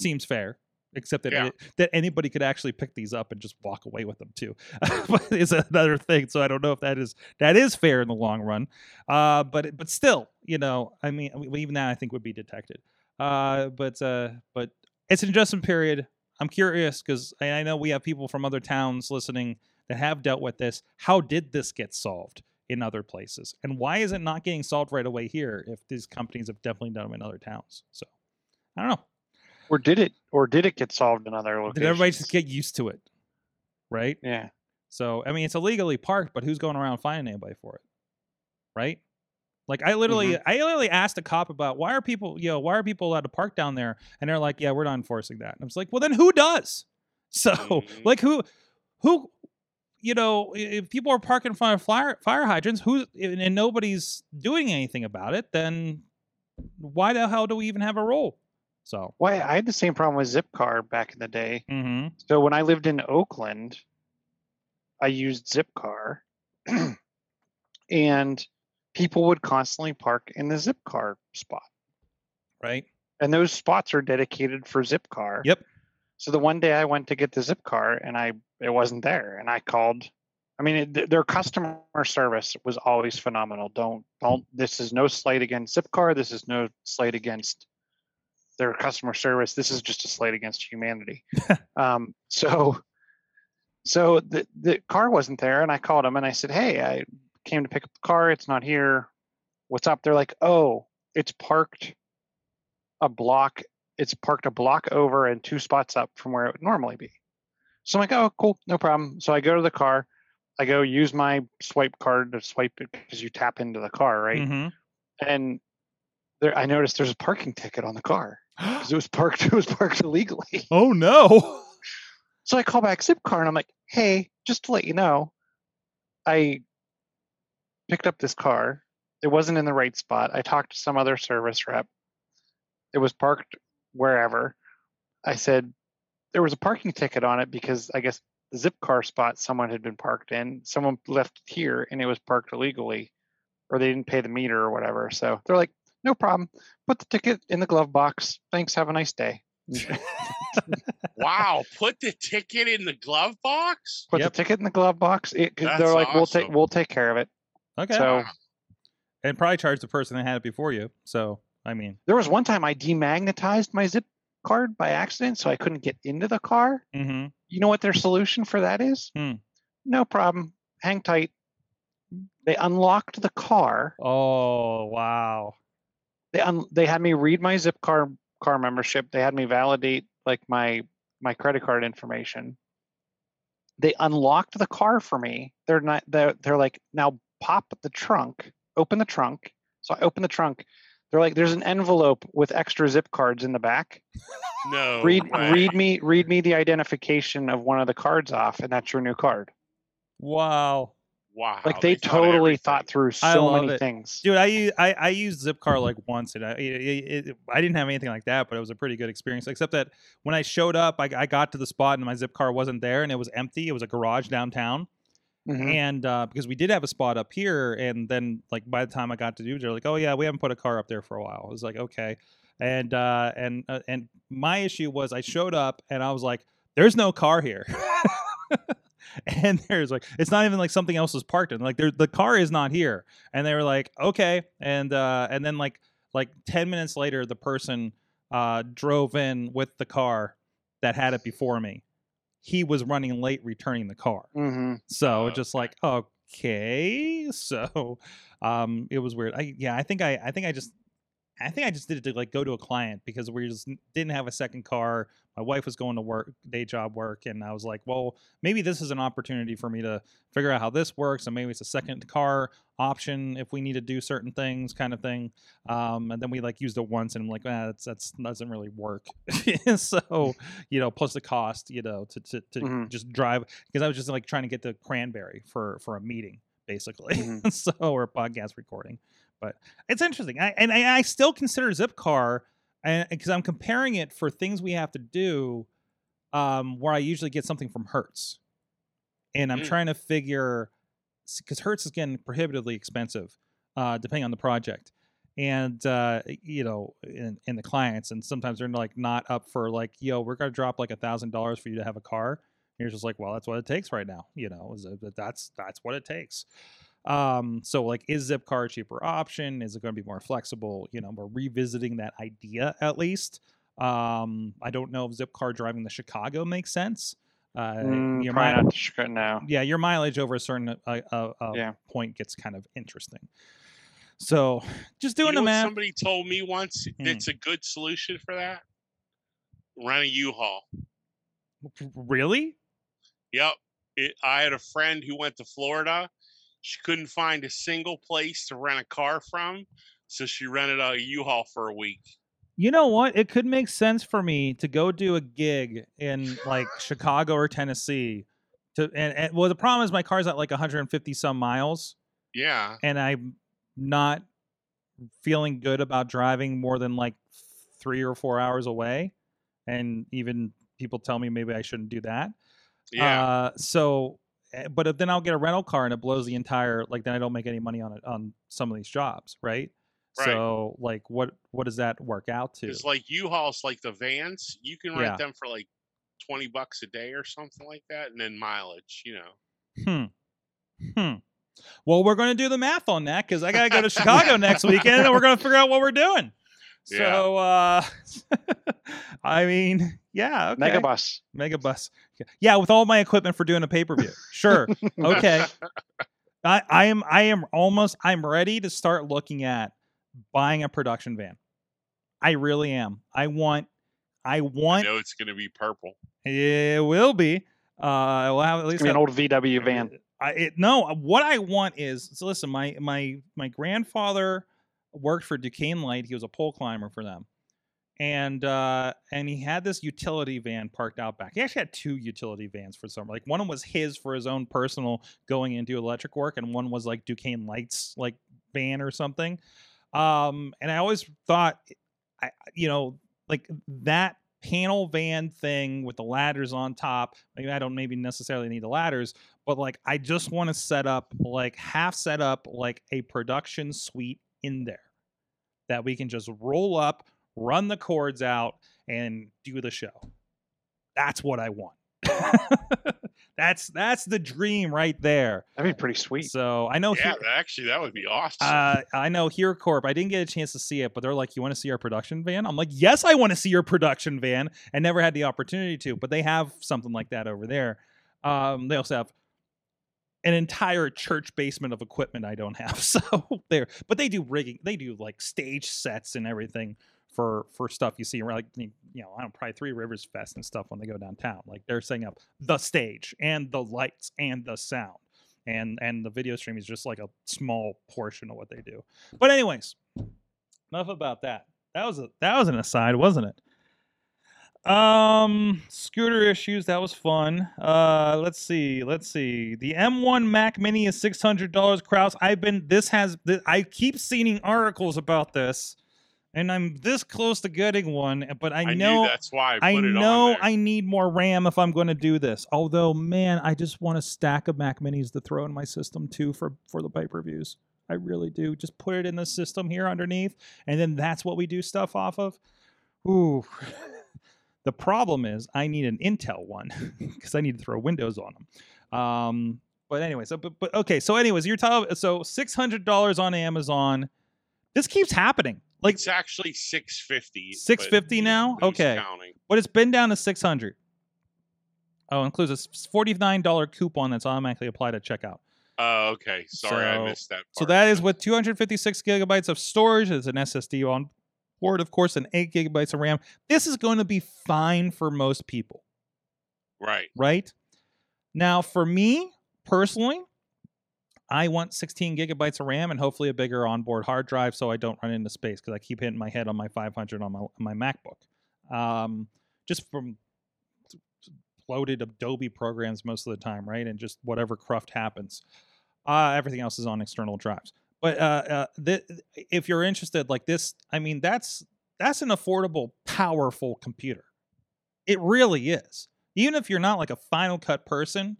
A: Seems fair, except that
C: Yeah.
A: it, that anybody could actually pick these up and just walk away with them too. but is another thing. So I don't know if that is that is fair in the long run. Uh, but but still, you know, I mean, even that I think would be detected. Uh, but uh, but it's an adjustment period. I'm curious because I, I know we have people from other towns listening that have dealt with this. How did this get solved in other places, and why is it not getting solved right away here? If these companies have definitely done them in other towns, so I don't know.
B: Or did it? Or did it get solved in other locations?
A: Did everybody just get used to it? Right.
B: Yeah.
A: So I mean, it's illegally parked, but who's going around finding anybody for it? Right? Like I literally, I literally asked a cop about why are people, you know, why are people allowed to park down there? And they're like, yeah, we're not enforcing that. And I was like, well, then who does? So
C: Mhm.
A: like who, who, you know, if people are parking in front of fire fire hydrants, who's and and nobody's doing anything about it, then why the hell do we even have a rule? So.
B: Why I had the same problem with Zipcar back in the day.
A: Mm-hmm.
B: So when I lived in Oakland, I used Zipcar, and people would constantly park in the Zipcar spot,
A: Right.
B: and those spots are dedicated for Zipcar.
A: Yep.
B: So the one day I went to get the Zipcar, and I it wasn't there, and I called. I mean, it, their customer service was always phenomenal. Don't don't. This is no slight against Zipcar. This is no slight against their customer service. This is just a slight against humanity. um, so, so the the car wasn't there, and I called them and I said, "Hey, I came to pick up the car. It's not here. What's up?" They're like, "Oh, it's parked a block. It's parked a block over and two spots up from where it would normally be." So I'm like, "Oh, cool, no problem." So I go to the car. I go use my swipe card to swipe it because you tap into the car, right?
A: Mm-hmm.
B: And there, I noticed there's a parking ticket on the car because it was parked. It was parked illegally.
A: oh no.
B: So I call back Zipcar and I'm like, hey, just to let you know, I picked up this car. It wasn't in the right spot. I talked to some other service rep. It was parked wherever. I said there was a parking ticket on it because I guess the Zipcar spot someone had been parked in, someone left it here and it was parked illegally or they didn't pay the meter or whatever. So they're like, no problem. Put the ticket in the glove box. Thanks. Have a nice day.
C: Wow, put the ticket in the glove box?
B: put
A: Yep.
B: the ticket in the glove box. It, 'cause
C: That's
B: they're like, we'll take we'll take care of it.
A: Okay.
B: So
A: and probably charge the person that had it before you. So I mean,
B: there was one time I demagnetized my zip card by accident, so I couldn't get into the car.
A: mm-hmm.
B: You know what their solution for that is?
A: Hmm.
B: No problem. Hang tight. They unlocked the car.
A: oh wow,
B: They un- they had me read my zip car car membership. They had me validate like my my credit card information. They unlocked the car for me. They're not they're, they're like now pop the trunk, open the trunk. So I open the trunk. They're like there's an envelope with extra zip cards in the back.
C: No.
B: read
C: way.
B: read me read me the identification of one of the cards off and that's your new card.
A: wow,
C: Wow.
B: Like they,
C: thought
B: totally
C: everything.
B: thought through
A: I
B: so
A: love
B: many
A: it.
B: things.
A: dude. I use I used Zipcar like once, and I it, it, it- I didn't have anything like that, but it was a pretty good experience. Except that when I showed up, I, I got to the spot and my Zipcar wasn't there, and it was empty. It was a garage downtown.
B: Mhm.
A: and uh, because we did have a spot up here, and then like by the time I got to do, they're like, "Oh yeah, we haven't put a car up there for a while." I was like, "Okay," and uh, and uh, and my issue was I showed up and I was like, "There's no car here," and there's like, it's not even like something else is parked in. Like, there, the car is not here, and they were like, "Okay," and uh, and then like like ten minutes later, the person uh, drove in with the car that had it before me. He was running late returning the car.
B: hmm
A: So
C: Oh,
A: just like okay, so um, it was weird. I yeah, I think I I think I just I think I just did it to like go to a client because we just didn't have a second car. My wife was going to work, day job work, and I was like, well, maybe this is an opportunity for me to figure out how this works, and maybe it's a second car option if we need to do certain things, kind of thing. Um, and then we like used it once, and I'm like, ah, that's that's doesn't really work. so you know, plus the cost, you know, to to, to
B: Mhm.
A: just drive because I was just like trying to get to Cranberry for for a meeting basically,
B: Mhm.
A: so or a podcast recording. But it's interesting, I, and I, I still consider Zipcar, and because I'm comparing it for things we have to do, um, where I usually get something from Hertz, and I'm
C: Mm.
A: trying to figure because Hertz is getting prohibitively expensive, uh, depending on the project, and uh, you know, in, the clients, and sometimes they're like not up for like, yo, we're gonna drop like a thousand dollars for you to have a car. And you're just like, well, that's what it takes right now, you know. That's that's what it takes. Um, so like, is Zipcar a cheaper option? Is it going to be more flexible? You know, we're revisiting that idea at least. Um, I don't know if Zipcar driving to Chicago makes sense. Uh,
B: Mm,
A: your
B: probably
A: mi-
B: not to Chicago now.
A: yeah, your mileage over a certain uh, uh, uh,
B: Yeah.
A: point gets kind of interesting. So just doing
C: you know
A: the math.
C: somebody told me once
A: Hmm.
C: that's a good solution for that? Rent a U-Haul.
A: Really?
C: Yep. It, I had a friend who went to Florida. She couldn't find a single place to rent a car from, so she rented a U-Haul for a week.
A: You know what? It could make sense for me to go do a gig in like Chicago or Tennessee. To and, and well, the problem is my car's at like 150 some miles,
C: Yeah.
A: and I'm not feeling good about driving more than like three or four hours away. And even people tell me maybe I shouldn't do that.
C: Yeah.
A: Uh, so, but if then I'll get a rental car and it blows the entire like then I don't make any money on it on some of these jobs, right?
C: Right.
A: So like what what does that work out to?
C: It's like U-Hauls, like the vans. You can rent
A: Yeah.
C: them for like twenty bucks a day or something like that, and then mileage. You know.
A: Hmm. Hmm. Well, we're going to do the math on that because I got to go to Chicago next weekend and we're going to figure out what we're doing.
C: Yeah.
A: So, uh, I mean, yeah, okay.
B: Megabus.
A: Megabus. Yeah, with all my equipment for doing a pay per view. Sure. Okay. I, I am I am almost I'm ready to start looking at buying a production van. I really am. I want I
C: I
A: want
C: know it's going to be purple.
A: it will be. Uh, we'll have at least
B: gonna an old VW van.
A: I it, no. What I want is so. Listen, my my my grandfather worked for Duquesne Light. He was a pole climber for them, and uh, and he had this utility van parked out back. He actually had two utility vans for some. Like one was his for his own personal going into electric work, and one was like Duquesne Lights like van or something. Um, and I always thought, I you know like that panel van thing with the ladders on top. Maybe I don't maybe necessarily need the ladders, but like I just want to set up like half set up like a production suite in there that we can just roll up, run the cords out, and do the show. That's what I want. that's that's the dream right there.
B: That'd be pretty sweet.
A: So I know
C: yeah,
A: here,
C: actually, that would be awesome.
A: uh, I know Here Corp. I didn't get a chance to see it, but they're like, "You want to see our production van?" I'm like, "Yes, I want to see your production van." I never had the opportunity to, but they have something like that over there. Um, they also have an entire church basement of equipment I don't have. So there, but they do rigging. They do like stage sets and everything for for stuff you see around like you know I don't probably Three Rivers Fest and stuff when they go downtown. Like they're setting up the stage and the lights and the sound and and the video stream is just like a small portion of what they do. But anyways, enough about that. That was a that was an aside, wasn't it? Um, scooter issues. That was fun. Uh, let's see. Let's see. The M1 Mac Mini is six hundred dollars. Kraus. I've been. This has. th- I keep seeing articles about this, and I'm this close to getting one. But I,
C: I
A: know
C: that's why I
A: I
C: it
A: know
C: on there.
A: I need more RAM if I'm going to do this. Although, man, I just want a stack of Mac Minis to throw in my system too for for the pay per views. I really do. Just put it in the system here underneath, and then that's what we do stuff off of. Ooh. the problem is I need an Intel one because I need to throw Windows on them. Um, but anyway, so but, but okay. So anyways, you're talking so six hundred dollars on Amazon. This keeps happening. Like
C: it's actually 650. but
A: 650 now? Okay.
C: Counting.
A: but it's been down to 600. Oh, includes a $49 coupon that's automatically applied at checkout.
C: Oh, okay. Sorry, I missed that.
A: So that is with 256 gigabytes of storage. There's an SSD on board, of course, and 8 gigabytes of RAM. This is going to be fine for most people,
C: right.
A: right? Now, for me personally, I want 16 gigabytes of RAM and hopefully a bigger onboard hard drive so I don't run into space because I keep hitting my head on my 500 on my, my MacBook. Um, just from loaded Adobe programs most of the time, right? And just whatever cruft happens. Uh, everything else is on external drives. But uh, uh, th- if you're interested, like this, I mean, that's that's an affordable, powerful computer. It really is. Even if you're not like a Final Cut person,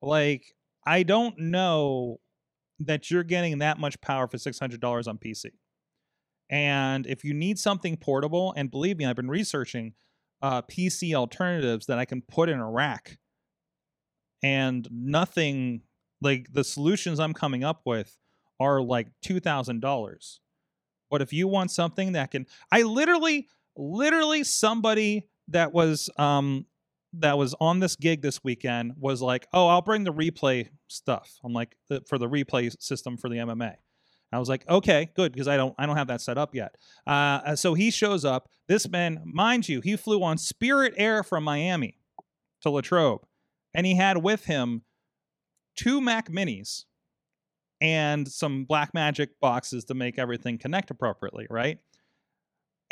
A: like I don't know that you're getting that much power for six hundred dollars on PC. And if you need something portable, and believe me, I've been researching uh, PC alternatives that I can put in a rack, and nothing like the solutions I'm coming up with are like two thousand dollars. But if you want something that can, I literally, literally somebody that was um that was on this gig this weekend was like, "Oh, I'll bring the replay stuff." I'm like, "For the replay system for the MMA." I was like, "Okay, good," because I don't I don't have that set up yet. Uh, so he shows up. This man, mind you, he flew on Spirit Air from Miami to Latrobe, and he had with him two Mac Minis and some Blackmagic boxes to make everything connect appropriately, right?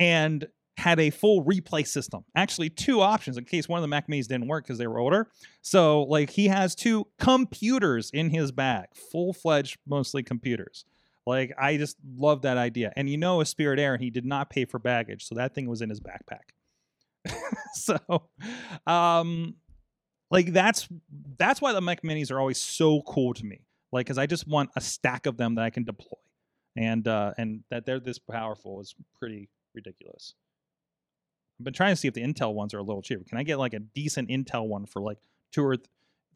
A: And had a full replay system. Actually, two options in case one of the Mac Minis didn't work because they were older. So, like, he has two computers in his bag, full fledged, mostly computers. Like, I just love that idea. And you know, a Spirit Air, he did not pay for baggage, so that thing was in his backpack. so, um, like that's that's why the Mac Minis are always so cool to me. Like, because I just want a stack of them that I can deploy, and uh, and that they're this powerful is pretty ridiculous. I've been trying to see if the Intel ones are a little cheaper. Can I get like a decent Intel one for like two or th-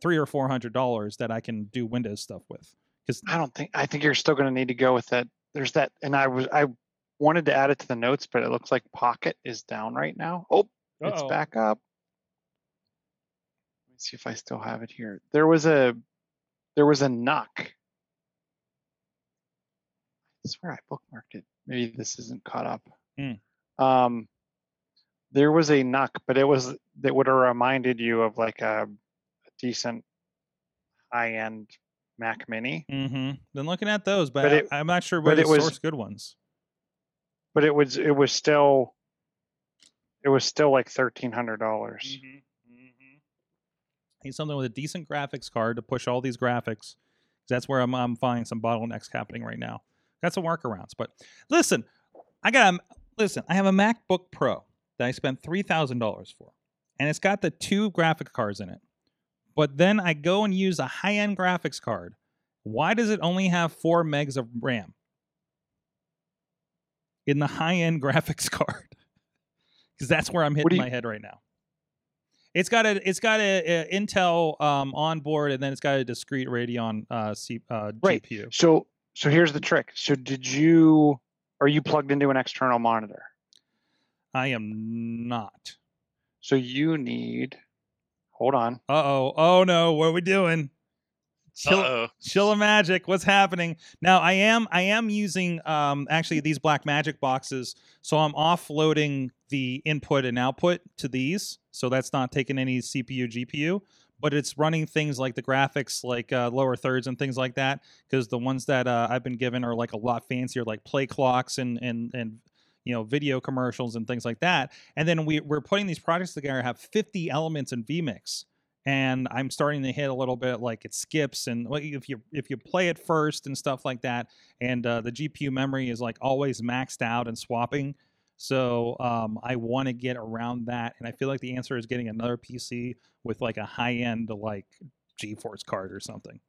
A: three or four hundred dollars that I can do Windows stuff with? Because
B: I don't think I think you're still going to need to go with that. There's that, and I was I wanted to add it to the notes, but it looks like Pocket is down right now. Oh, it's back up. Let me see if I still have it here. There was a there was a knock. I swear I bookmarked it. Maybe this isn't caught up.
A: Hmm.
B: Um, there was a knock, but it was that would have reminded you of like a, a decent high end Mac Mini.
A: Mm-hmm. Been looking at those, but,
B: But
A: I-
B: it-
A: I'm not sure where to
B: it was-
A: source good ones.
B: but it was it was still it was still like thirteen hundred dollars.
A: Mm-hmm. Need something with a decent graphics card to push all these graphics. That's where I'm, I'm finding some bottlenecks happening right now. Got some workarounds, but listen, I got a listen. I have a MacBook Pro that I spent three thousand dollars for, and it's got the two graphic cards in it. But then I go and use a high-end graphics card. Why does it only have four megs of RAM in the high-end graphics card? Because that's where I'm hitting
B: you-
A: my head right now. It's got a it's got a, a Intel um, on board, and then it's got a discrete Radeon uh, C, uh,
B: Right.
A: GPU.
B: So so here's the trick. So did you are you plugged into an external monitor?
A: I am not.
B: So you need hold on.
A: Uh oh. Oh no. What are we doing? Chill,
C: Uh-oh.
A: Chilla Magic. What's happening now? I am I am using um actually these Blackmagic boxes, so I'm offloading the input and output to these, so that's not taking any CPU GPU, but it's running things like the graphics, like uh, lower thirds and things like that, because the ones that uh, I've been given are like a lot fancier, like play clocks and and and you know video commercials and things like that. And then we we're putting these projects together have 50 elements in vMix and i'm starting to hit a little bit like it skips and like, if you if you play it first and stuff like that and uh, the gpu memory is like always maxed out and swapping so um, i want to get around that and i feel like the answer is getting another pc with like a high end like geforce card or something.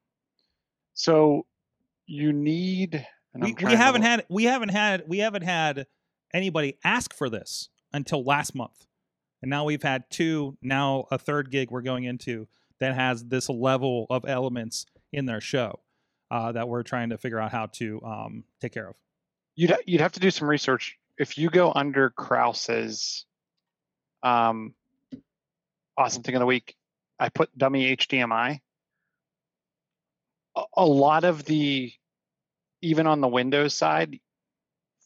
B: So you need
A: we, we haven't
B: look-
A: had we haven't had we haven't had anybody ask for this until last month. And now we've had two now a third gig we're going into that has this level of elements in their show uh, that we're trying to figure out how to um, take care of.
B: You'd ha- you'd have to do some research if you go under Krause's um, awesome thing of the week, I put dummy HDMI. A, a lot of the, even on the Windows side,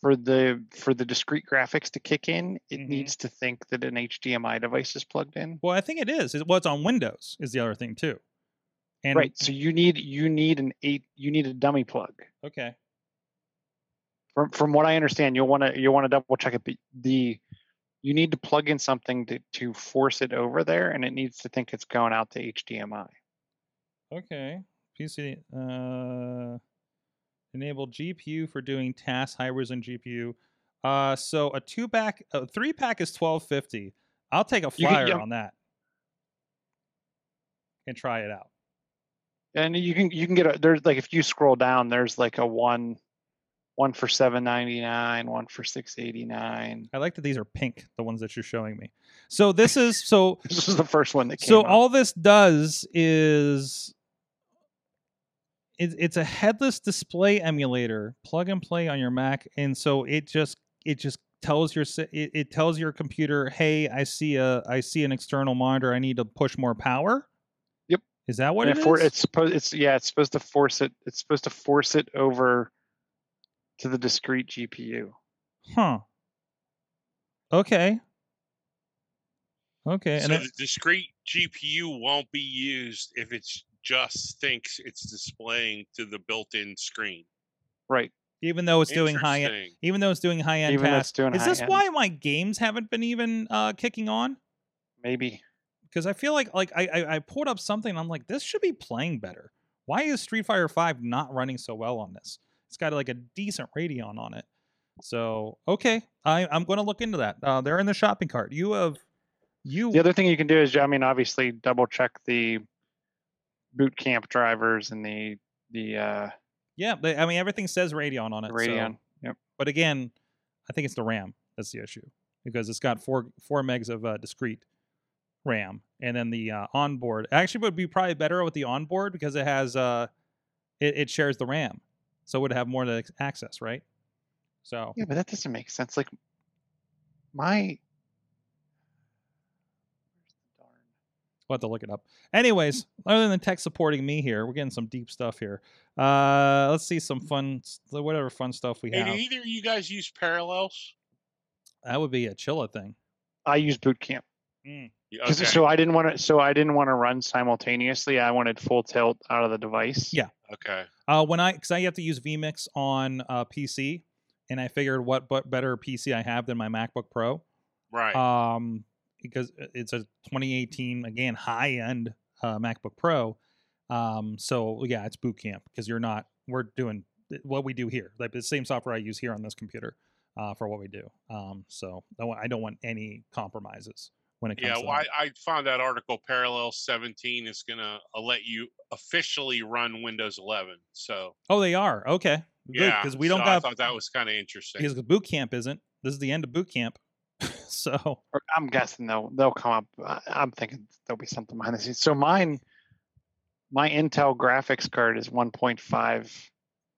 B: for the for the discrete graphics to kick in, it
A: Mhm.
B: needs to think that an HDMI device is plugged in.
A: Well, I think it is. It- Well, it's on Windows is the other thing too. And
B: right. So you need you need an eight you need a dummy plug.
A: okay.
B: From from what I understand, you'll want to you'll want to double check it. But the you need to plug in something to to force it over there, and it needs to think it's going out to HDMI.
A: Okay. PC uh enable GPU for doing tasks, high resolution GPU. Uh so a two pack a three pack is twelve fifty. I'll take a
B: You can-
A: flyer
B: yeah.
A: on that. And try it out.
B: And you can you can get a there's like if you scroll down, there's like a one one for seven ninety nine, one for six eighty nine.
A: I like that these are pink, the ones that you're showing me. So this is so
B: This is the first one that came.
A: so
B: up.
A: all this does is it, it's a headless display emulator plug and play on your mac and so it just it just tells your it, it tells your computer hey i see a i see an external monitor i need to push more power
B: Yep.
A: is that what
B: And
A: it
B: it for,
A: is?
B: it's supposed it's yeah it's supposed to force it it's supposed to force it over to the discrete GPU.
A: huh okay okay and
C: so
A: then,
C: the discrete GPU won't be used if it's just thinks it's displaying to the built-in screen.
B: Right.
A: even though it's doing high end even though it's doing high end
B: Even though it's
A: tasks
B: doing
A: is this
B: high-end.
A: why my games haven't been even uh kicking on
B: Maybe.
A: because I feel like like I, I I pulled up something. I'm like, this should be playing better. Why is Street Fighter Five not running so well on this? It's got like a decent Radeon on it. So okay, I I'm going to look into that. Uh, they're in the shopping cart. You have you
B: The other thing you can do is, I mean, obviously double check the boot camp drivers and the the uh,
A: yeah. They, I mean everything says Radeon on it. so-
B: Radeon. Yep.
A: but again, I think it's the RAM that's the issue because it's got four four megs of uh, discrete RAM, and then the uh, onboard actually would be probably better with the onboard because it has uh, it, it shares the RAM, so it would have more to access, right? So
B: Yeah, but that doesn't make sense. Like my darn
A: we'll have to look it up. Anyways, other than tech supporting me here, we're getting some deep stuff here. Uh, let's see some fun, whatever fun stuff we
C: Hey,
A: have.
C: do either of you guys use parallels?
A: That would be a Chilla thing.
B: I use boot camp.
C: Y- Okay.
B: So I didn't want to. So I didn't want to run simultaneously. I wanted full tilt out of the device.
A: Yeah.
C: okay.
A: Uh, when I, because I have to use vMix on uh, PC, and I figured what but better PC I have than my MacBook Pro.
C: Right.
A: Um, because it's a 2018 again high end uh, MacBook Pro. Um, so yeah, it's boot camp because you're not. We're doing what we do here, like the same software I use here on this computer uh, for what we do. Um, so I don't want any compromises when it comes
C: yeah,
A: to
C: well. I, I found that article Parallel 17 is going to uh, let you officially run Windows 11. So,
A: Oh, they are okay.
C: yeah.
A: because we don't
C: so
A: got
C: I thought that was kind of interesting.
A: because boot camp isn't. This is the end of boot camp. so
B: I'm guessing they'll they'll come up. I- I'm thinking there'll be something behind the scenes. So mine, my Intel graphics card is 1.5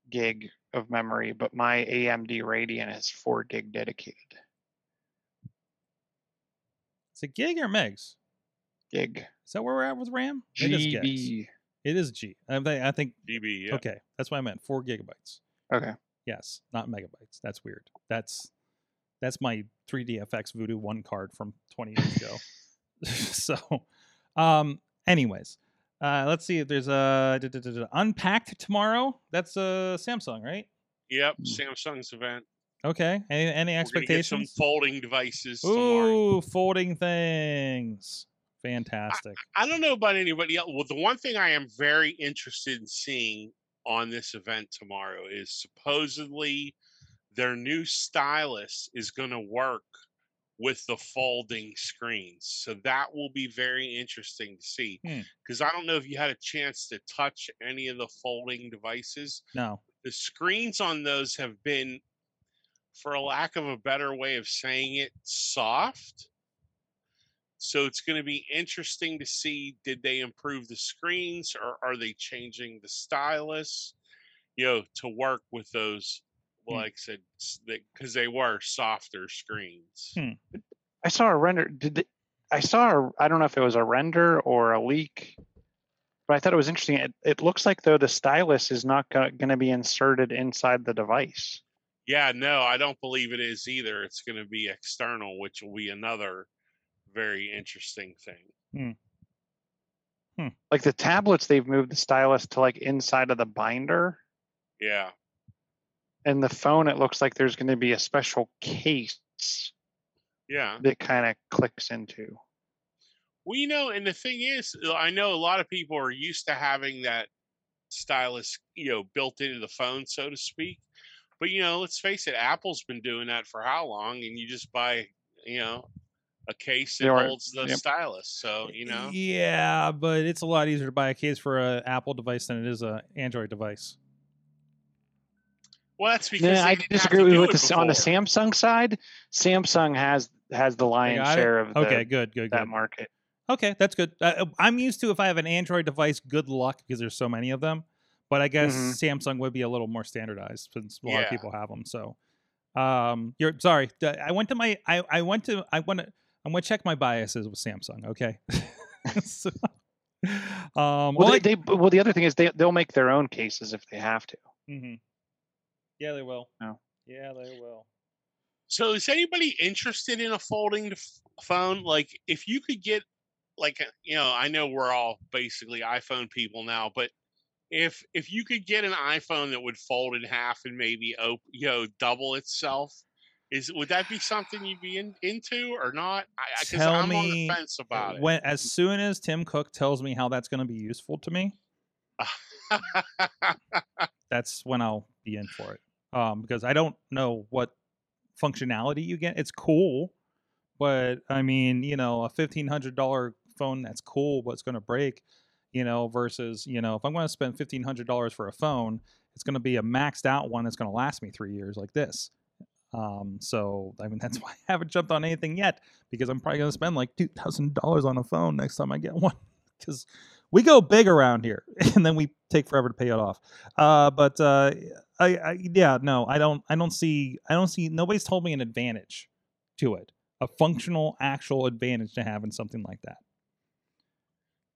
B: gig of memory, but my AMD Radeon is four gig dedicated
A: it's a gig or megs.
B: gig.
A: Is that where we're at with RAM? It is gigs.
B: GB.
A: It is G. I think, I think
C: DB, yeah.
A: okay. That's what I meant. Four gigabytes.
B: Okay.
A: Yes, not megabytes. That's weird. That's that's my 3DFX Voodoo One card from 20 years ago. so, um, anyways, uh, let's see if there's a d- d- d- d- unpacked tomorrow. That's a Samsung, right?
C: Yep.
B: Hmm.
C: Samsung's event.
A: Okay. Any, any
C: get some
A: expectations?
C: folding devices tomorrow.
A: Ooh, folding things. Fantastic.
C: I don't know about anybody else. Well, the one thing I am very interested in seeing on this event tomorrow is supposedly their new stylus is going to work with the folding screens. So that will be very interesting to see.
A: Hmm.
C: Because I don't know if you had a chance to touch any of the folding devices.
A: No.
C: The screens on those have been, for a lack of a better way of saying it, soft. So it's going to be interesting to see did they improve the screens or are they changing the stylus, you know, to work with those
A: Hmm.
C: like I said, because they were softer screens.
A: Hmm.
B: I saw a render. Did they, I saw a? I don't know if it was a render or a leak, but I thought it was interesting. It, it looks like though the stylus is not going to be inserted inside the device.
C: Yeah, no, I don't believe it is either. It's going to be external, which will be another very interesting thing.
B: Like the tablets, they've moved the stylus to like inside of the binder,
C: Yeah.
B: and the phone, it looks like there's going to be a special case
C: Yeah.
B: that kind of clicks into.
C: Well, you know, and the thing is, uh, I know a lot of people are used to having that stylus, you know, built into the phone, so to speak. But you know, let's face it, Apple's been doing that for how long? And you just buy, you know, a case that
B: are-
C: holds the
B: yep.
C: stylus. So you know,
A: Yeah, but it's a lot easier to buy a case for a Apple device than it is a Android device.
C: well, that's because
B: No,
C: they
B: I
C: didn't have to
B: disagree with
C: do
B: with
C: it
B: the, on the. Samsung side. Samsung has has the
A: They
B: lion's
A: got it?
B: share of the,
A: Okay, good, good,
B: that
A: good.
B: market.
A: Okay, that's good. Uh, I'm used to if I have an Android device, good luck because there's so many of them. But I guess
B: Mhm.
A: Samsung would be a little more standardized since a lot of people have them. So, um, you're sorry. I went to my. I I went to. I want to. I'm gonna check my biases with Samsung. Okay. So, um.
B: Well,
A: well,
B: they,
A: I-
B: they well the other thing is they they'll make their own cases if they have to.
A: Mhm. Yeah, they will.
B: No.
A: Yeah, they will.
C: So is anybody interested in a folding phone? Like if you could get like you know, I know we're all basically iPhone people now, but if if you could get an iPhone that would fold in half and maybe op- you know double itself, is would that be something you'd be in, into or not? Because
A: Tell
C: I'm on
A: me
C: the fence about it.
A: As soon as Tim Cook tells me how that's going to be useful to me, that's when I'll be in for it. Um, because I don't know what functionality you get. It's cool, but I mean, you know, a fifteen hundred dollar phone that's cool, but it's going to break. You know, versus you know, if I'm going to spend fifteen hundred dollars for a phone, it's going to be a maxed out one that's going to last me three years, like this. Um, so I mean, that's why I haven't jumped on anything yet because I'm probably going to spend like two thousand dollars on a phone next time I get one because we go big around here and then we take forever to pay it off. Uh, but uh, I, I yeah no I don't I don't see I don't see nobody's told me an advantage to it a functional actual advantage to having something like that.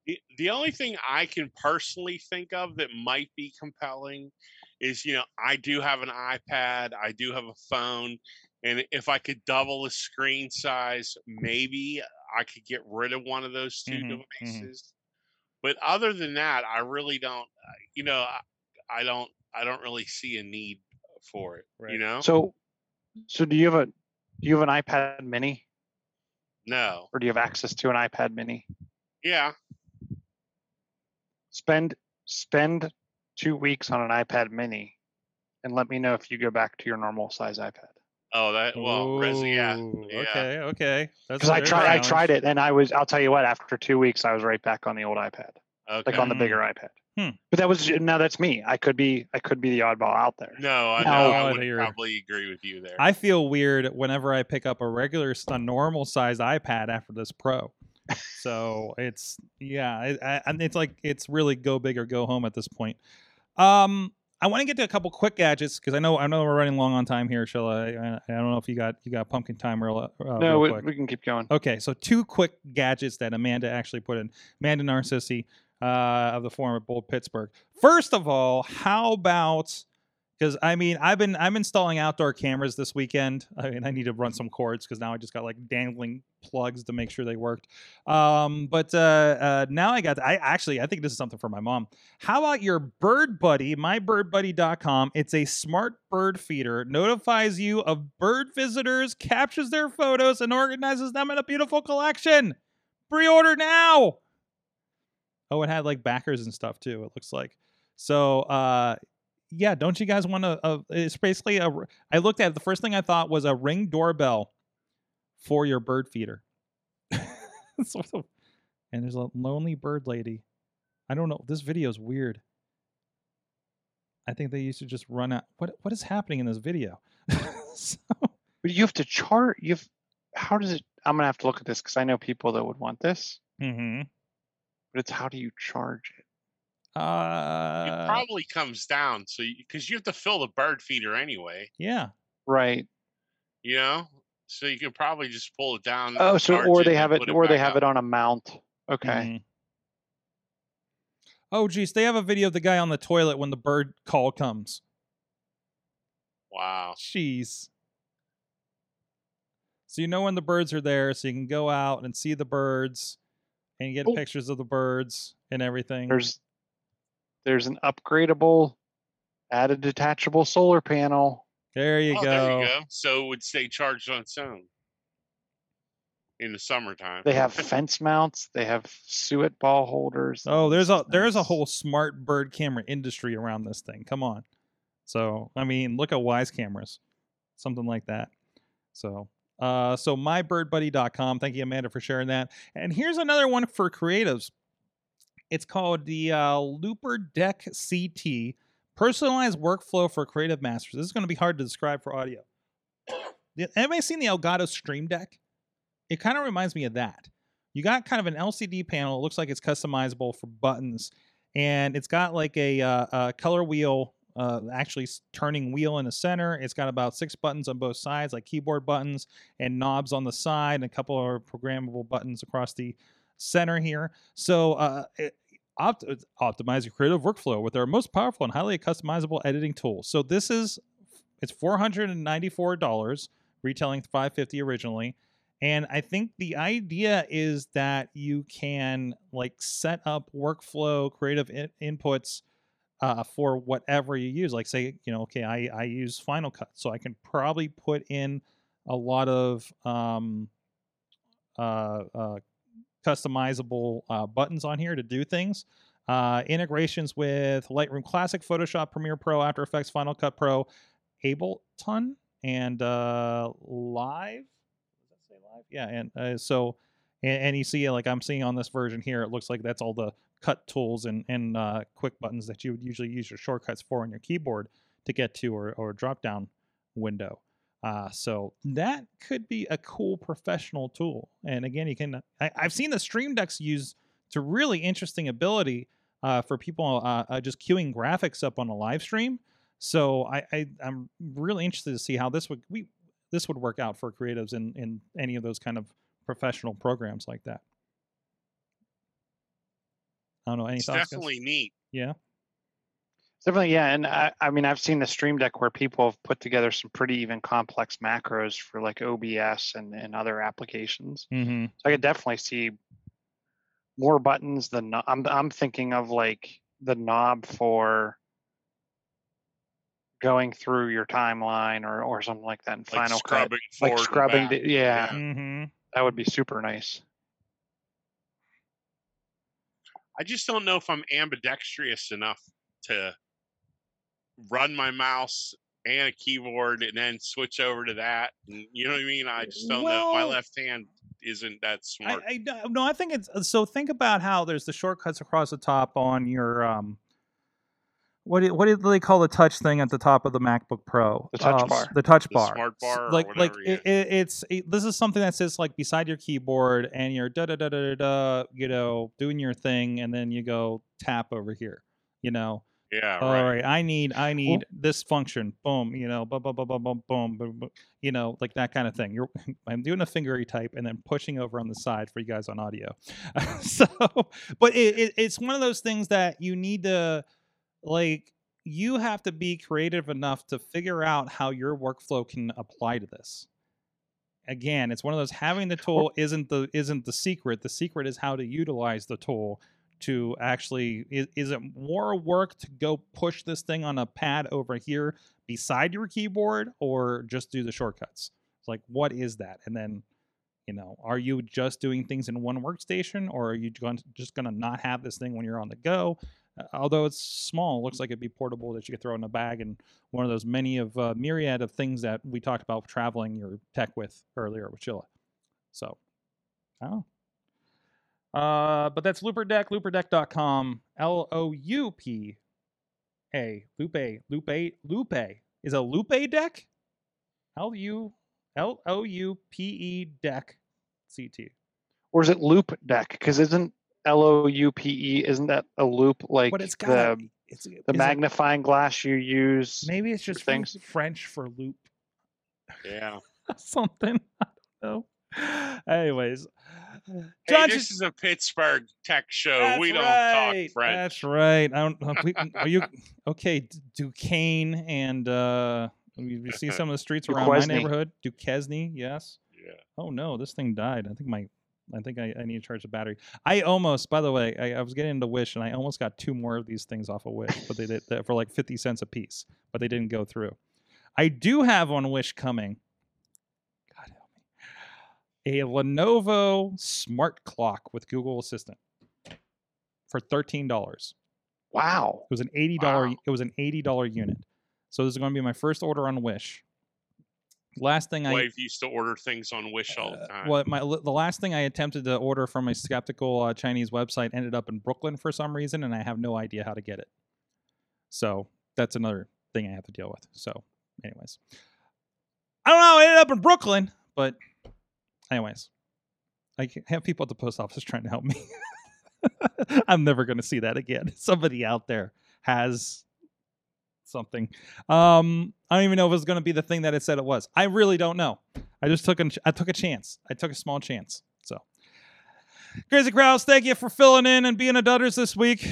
C: The, the only thing I can personally think of that might be compelling is, you know, I do have an iPad, I do have a phone, and if I could double the screen size, maybe I could get rid of one of those 2
A: Mhm, mhm.
C: devices. But other than that, I really don't, uh, you know, I, I don't, I don't really see a need for it. You know,
B: So so do you have a do you have an iPad mini
C: no,
B: or do you have access to an iPad mini?
C: yeah,
B: Spend spend two weeks on an iPad mini and let me know if you go back to your normal size iPad.
C: oh that, well, resi, yeah, yeah.
A: Okay, okay.
B: Because I tried I tried it and I was I'll tell you what, after two weeks I was right back on the old iPad.
C: okay.
B: Like on the bigger iPad.
A: Hmm.
B: But that was now that's me. I could be I could be the oddball out there.
C: no, I
B: No,
C: know,
A: I
C: I would
A: you're-
C: probably agree with you there.
A: I feel weird whenever I pick up a regular, s- a normal size iPad after this Pro. So it's yeah, I, I, and it's like it's really go big or go home at this point. Um, I want to get to a couple quick gadgets because I know I know we're running long on time here. Shall I? I, I don't know if you got you got pumpkin time real, uh,
B: no,
A: real
B: we, we can keep going.
A: Okay, so two quick gadgets that Amanda actually put in. Amanda Narcissi uh, of the forum at Bold Pittsburgh. First of all, how about because I mean I've been I'm installing outdoor cameras this weekend. I mean I need to run some cords because now I just got like dangling plugs to make sure they worked. Um, but uh, uh, now I got I actually I think this is something for my mom. How about your Bird Buddy, mybirdbuddy.com? It's a smart bird feeder, notifies you of bird visitors, captures their photos, and organizes them in a beautiful collection. Pre-order now. Oh, it had like backers and stuff too. It looks like. So, uh, yeah, don't you guys want to? Uh, it's basically a. I looked at it, the first thing I thought was a ring doorbell for your bird feeder. Sort and there's a lonely bird lady. I don't know. This video is weird. I think they used to just run out. What what is happening in this video? so,
B: But you have to chart you've how does it I'm gonna have to look at this because I know people that would want this,
A: mhm.
B: but it's how do you charge it?
A: Uh,
C: it probably comes down. So because you have to fill the bird feeder anyway,
A: yeah.
B: Right.
C: you know. So you can probably just pull it down.
B: Oh, so or they have it,
C: put
B: or they have
C: up.
B: it on a mount. Okay.
A: Mhm. Oh, geez, they have a video of the guy on the toilet when the bird call comes.
C: Wow.
A: Jeez. So you know when the birds are there, so you can go out and see the birds, and get
B: Oh.
A: pictures of the birds and everything.
B: There's there's an upgradable, added detachable solar panel.
A: there you
C: oh,
A: go.
C: there you go. So it would stay charged on its own in the summertime.
B: They have fence mounts. They have suet ball holders.
A: Oh, there's a there's a whole smart bird camera industry around this thing. Come on. So I mean, look at Wyze cameras, something like that. So uh, so mybirdbuddy.com. Thank you, Amanda, for sharing that. And here's another one for creatives. It's called the uh, Loupedeck CT Personalized Workflow for Creative Masters. This is going to be hard to describe for audio. Anybody seen the Elgato Stream Deck? It kind of reminds me of that. You got kind of an LCD panel. It looks like it's customizable for buttons, and it's got like a, uh, a color wheel, uh, actually turning wheel in the center. It's got about six buttons on both sides, like keyboard buttons and knobs on the side, and a couple of programmable buttons across the center here. So, uh, opt- optimize your creative workflow with our most powerful and highly customizable editing tool. So this is it's four hundred and ninety four dollars, retailing five fifty originally. And I think the idea is that you can like set up workflow creative in- inputs uh, for whatever you use. Like say, you know, okay, I, I use Final Cut, so I can probably put in a lot of um, uh, uh, customizable uh, buttons on here to do things. Uh, integrations with Lightroom Classic, Photoshop, Premiere Pro, After Effects, Final Cut Pro, Ableton, and uh, Live. Does that say Live? Yeah, and uh, so and, and you see like I'm seeing on this version here, it looks like that's all the cut tools and and uh, quick buttons that you would usually use your shortcuts for on your keyboard to get to or or drop down window. Uh, so that could be a cool professional tool. And again, you can I, I've seen the Stream Decks used to really interesting ability uh, for people uh, uh, just queuing graphics up on a live stream. So I, I I'm really interested to see how this would we this would work out for creatives in in any of those kind of professional programs like that. I don't know any
C: It's
A: thoughts. guys?
C: definitely neat.
A: yeah.
B: Definitely, yeah. And I, I mean, I've seen the Stream Deck where people have put together some pretty even complex macros for like OBS and, and other applications.
A: Mm-hmm.
B: So I could definitely see more buttons than I'm. I'm thinking of like the knob for going through your timeline or or something like that in
C: Like
B: Final Cut. Like scrubbing,
C: back.
B: the, yeah,
A: Mm-hmm.
B: that would be super nice.
C: I just don't know if I'm ambidextrous enough to run my mouse and a keyboard and then switch over to that. And you know what I mean? I just don't know. My left hand isn't that smart.
A: I no- no, I think it's uh, so. Think about how there's the shortcuts across the top on your um. What do, what do they call the touch thing at the top of the MacBook Pro?
B: The touch
A: Um,
B: bar.
A: The touch
C: The
A: bar.
C: smart bar or
A: like like
C: whatever,
A: it, it, it's it, this is something that sits like beside your keyboard and you're da da da da da da. You know, doing your thing, and then you go tap over here. You know,
C: yeah.
A: All
C: right.
A: right. I need I need well, this function. Boom. You know. Boom. Boom. Boom. Boom. Boom. Boom. You know, like that kind of thing. You're I'm doing a fingery type and then pushing over on the side for you guys on audio. so, but it, it, it's one of those things that you need to like you have to be creative enough to figure out how your workflow can apply to this again it's one of those having the tool isn't the isn't the secret the secret is how to utilize the tool to actually is, is it more work to go push this thing on a pad over here beside your keyboard or just do the shortcuts? It's like what is that? And then you know are you just doing things in one workstation or are you going just going to not have this thing when you're on the go? Uh, although it's small looks like it'd be portable that you could throw in a bag and one of those many of uh, myriad of things that we talked about traveling your tech with earlier with Chilla. so oh uh, but that's Looper Deck, loupedeck.com, L O U P A, Lupe, Lupe, Lupe. Is a Lupe deck? L U L O U P E deck CT.
B: Or is it Loop Deck? Because isn't L O U P E. Isn't that a loop like
A: but it's got
B: the
A: it's
B: the
A: is it-
B: magnifying glass you use?
A: maybe it's just
B: things?
A: things French for loop
C: Yeah.
A: something. I don't know. Anyways,
C: Hey,
A: John
C: this is a Pittsburgh tech show. We don't
A: right,
C: talk French.
A: That's right. I don't. uh, We, are you okay? Duquesne and uh, we, we see some of the streets around my neighborhood. Duquesne, yes.
C: Yeah.
A: Oh no, this thing died. I think my. I think I, I need to charge the battery. I almost, by the way, I, I was getting into Wish and I almost got two more of these things off of Wish, but they did that for like fifty cents a piece, but they didn't go through. I do have on Wish coming. God help me. A Lenovo smart clock with Google Assistant for thirteen dollars.
B: Wow.
A: It was an eighty dollar.
C: Wow.
A: It was an eighty dollar unit. So this is going to be my first order on Wish. Last thing I
C: Wave used to order things on Wish all the
A: uh,
C: time.
A: What my the last thing I attempted to order from a skeptical uh, Chinese website ended up in Brooklyn for some reason, and I have no idea how to get it. So that's another thing I have to deal with. So, anyways, I don't know. I ended up in Brooklyn, but anyways, I have people at the post office trying to help me. I'm never going to see that again. Somebody out there has something. Um, I don't even know if it's going to be the thing that it said it was. I really don't know. I just took a, I took a chance. I took a small chance. So, Crazy Kraus, thank you for filling in and being a dudders this week.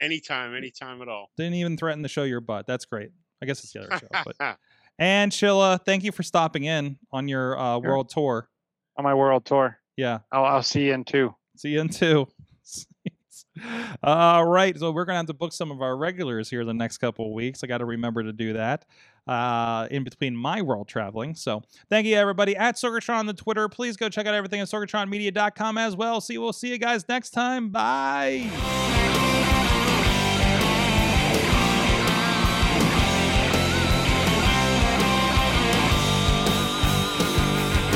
C: anytime, anytime at all.
A: Didn't even threaten to show your butt. That's great. I guess it's the other show. But and Chilla, thank you for stopping in on your uh,
B: Sure.
A: world tour.
B: On my world tour.
A: Yeah.
B: I'll, I'll see you in two.
A: See you in two. All right, so we're gonna have to book some of our regulars here the next couple of weeks. I got to remember to do that uh, in between my world traveling. So thank you everybody at Sorgatron on the Twitter. Please go check out everything at sorgatronmedia.com as well. See, we'll see you guys next time. Bye.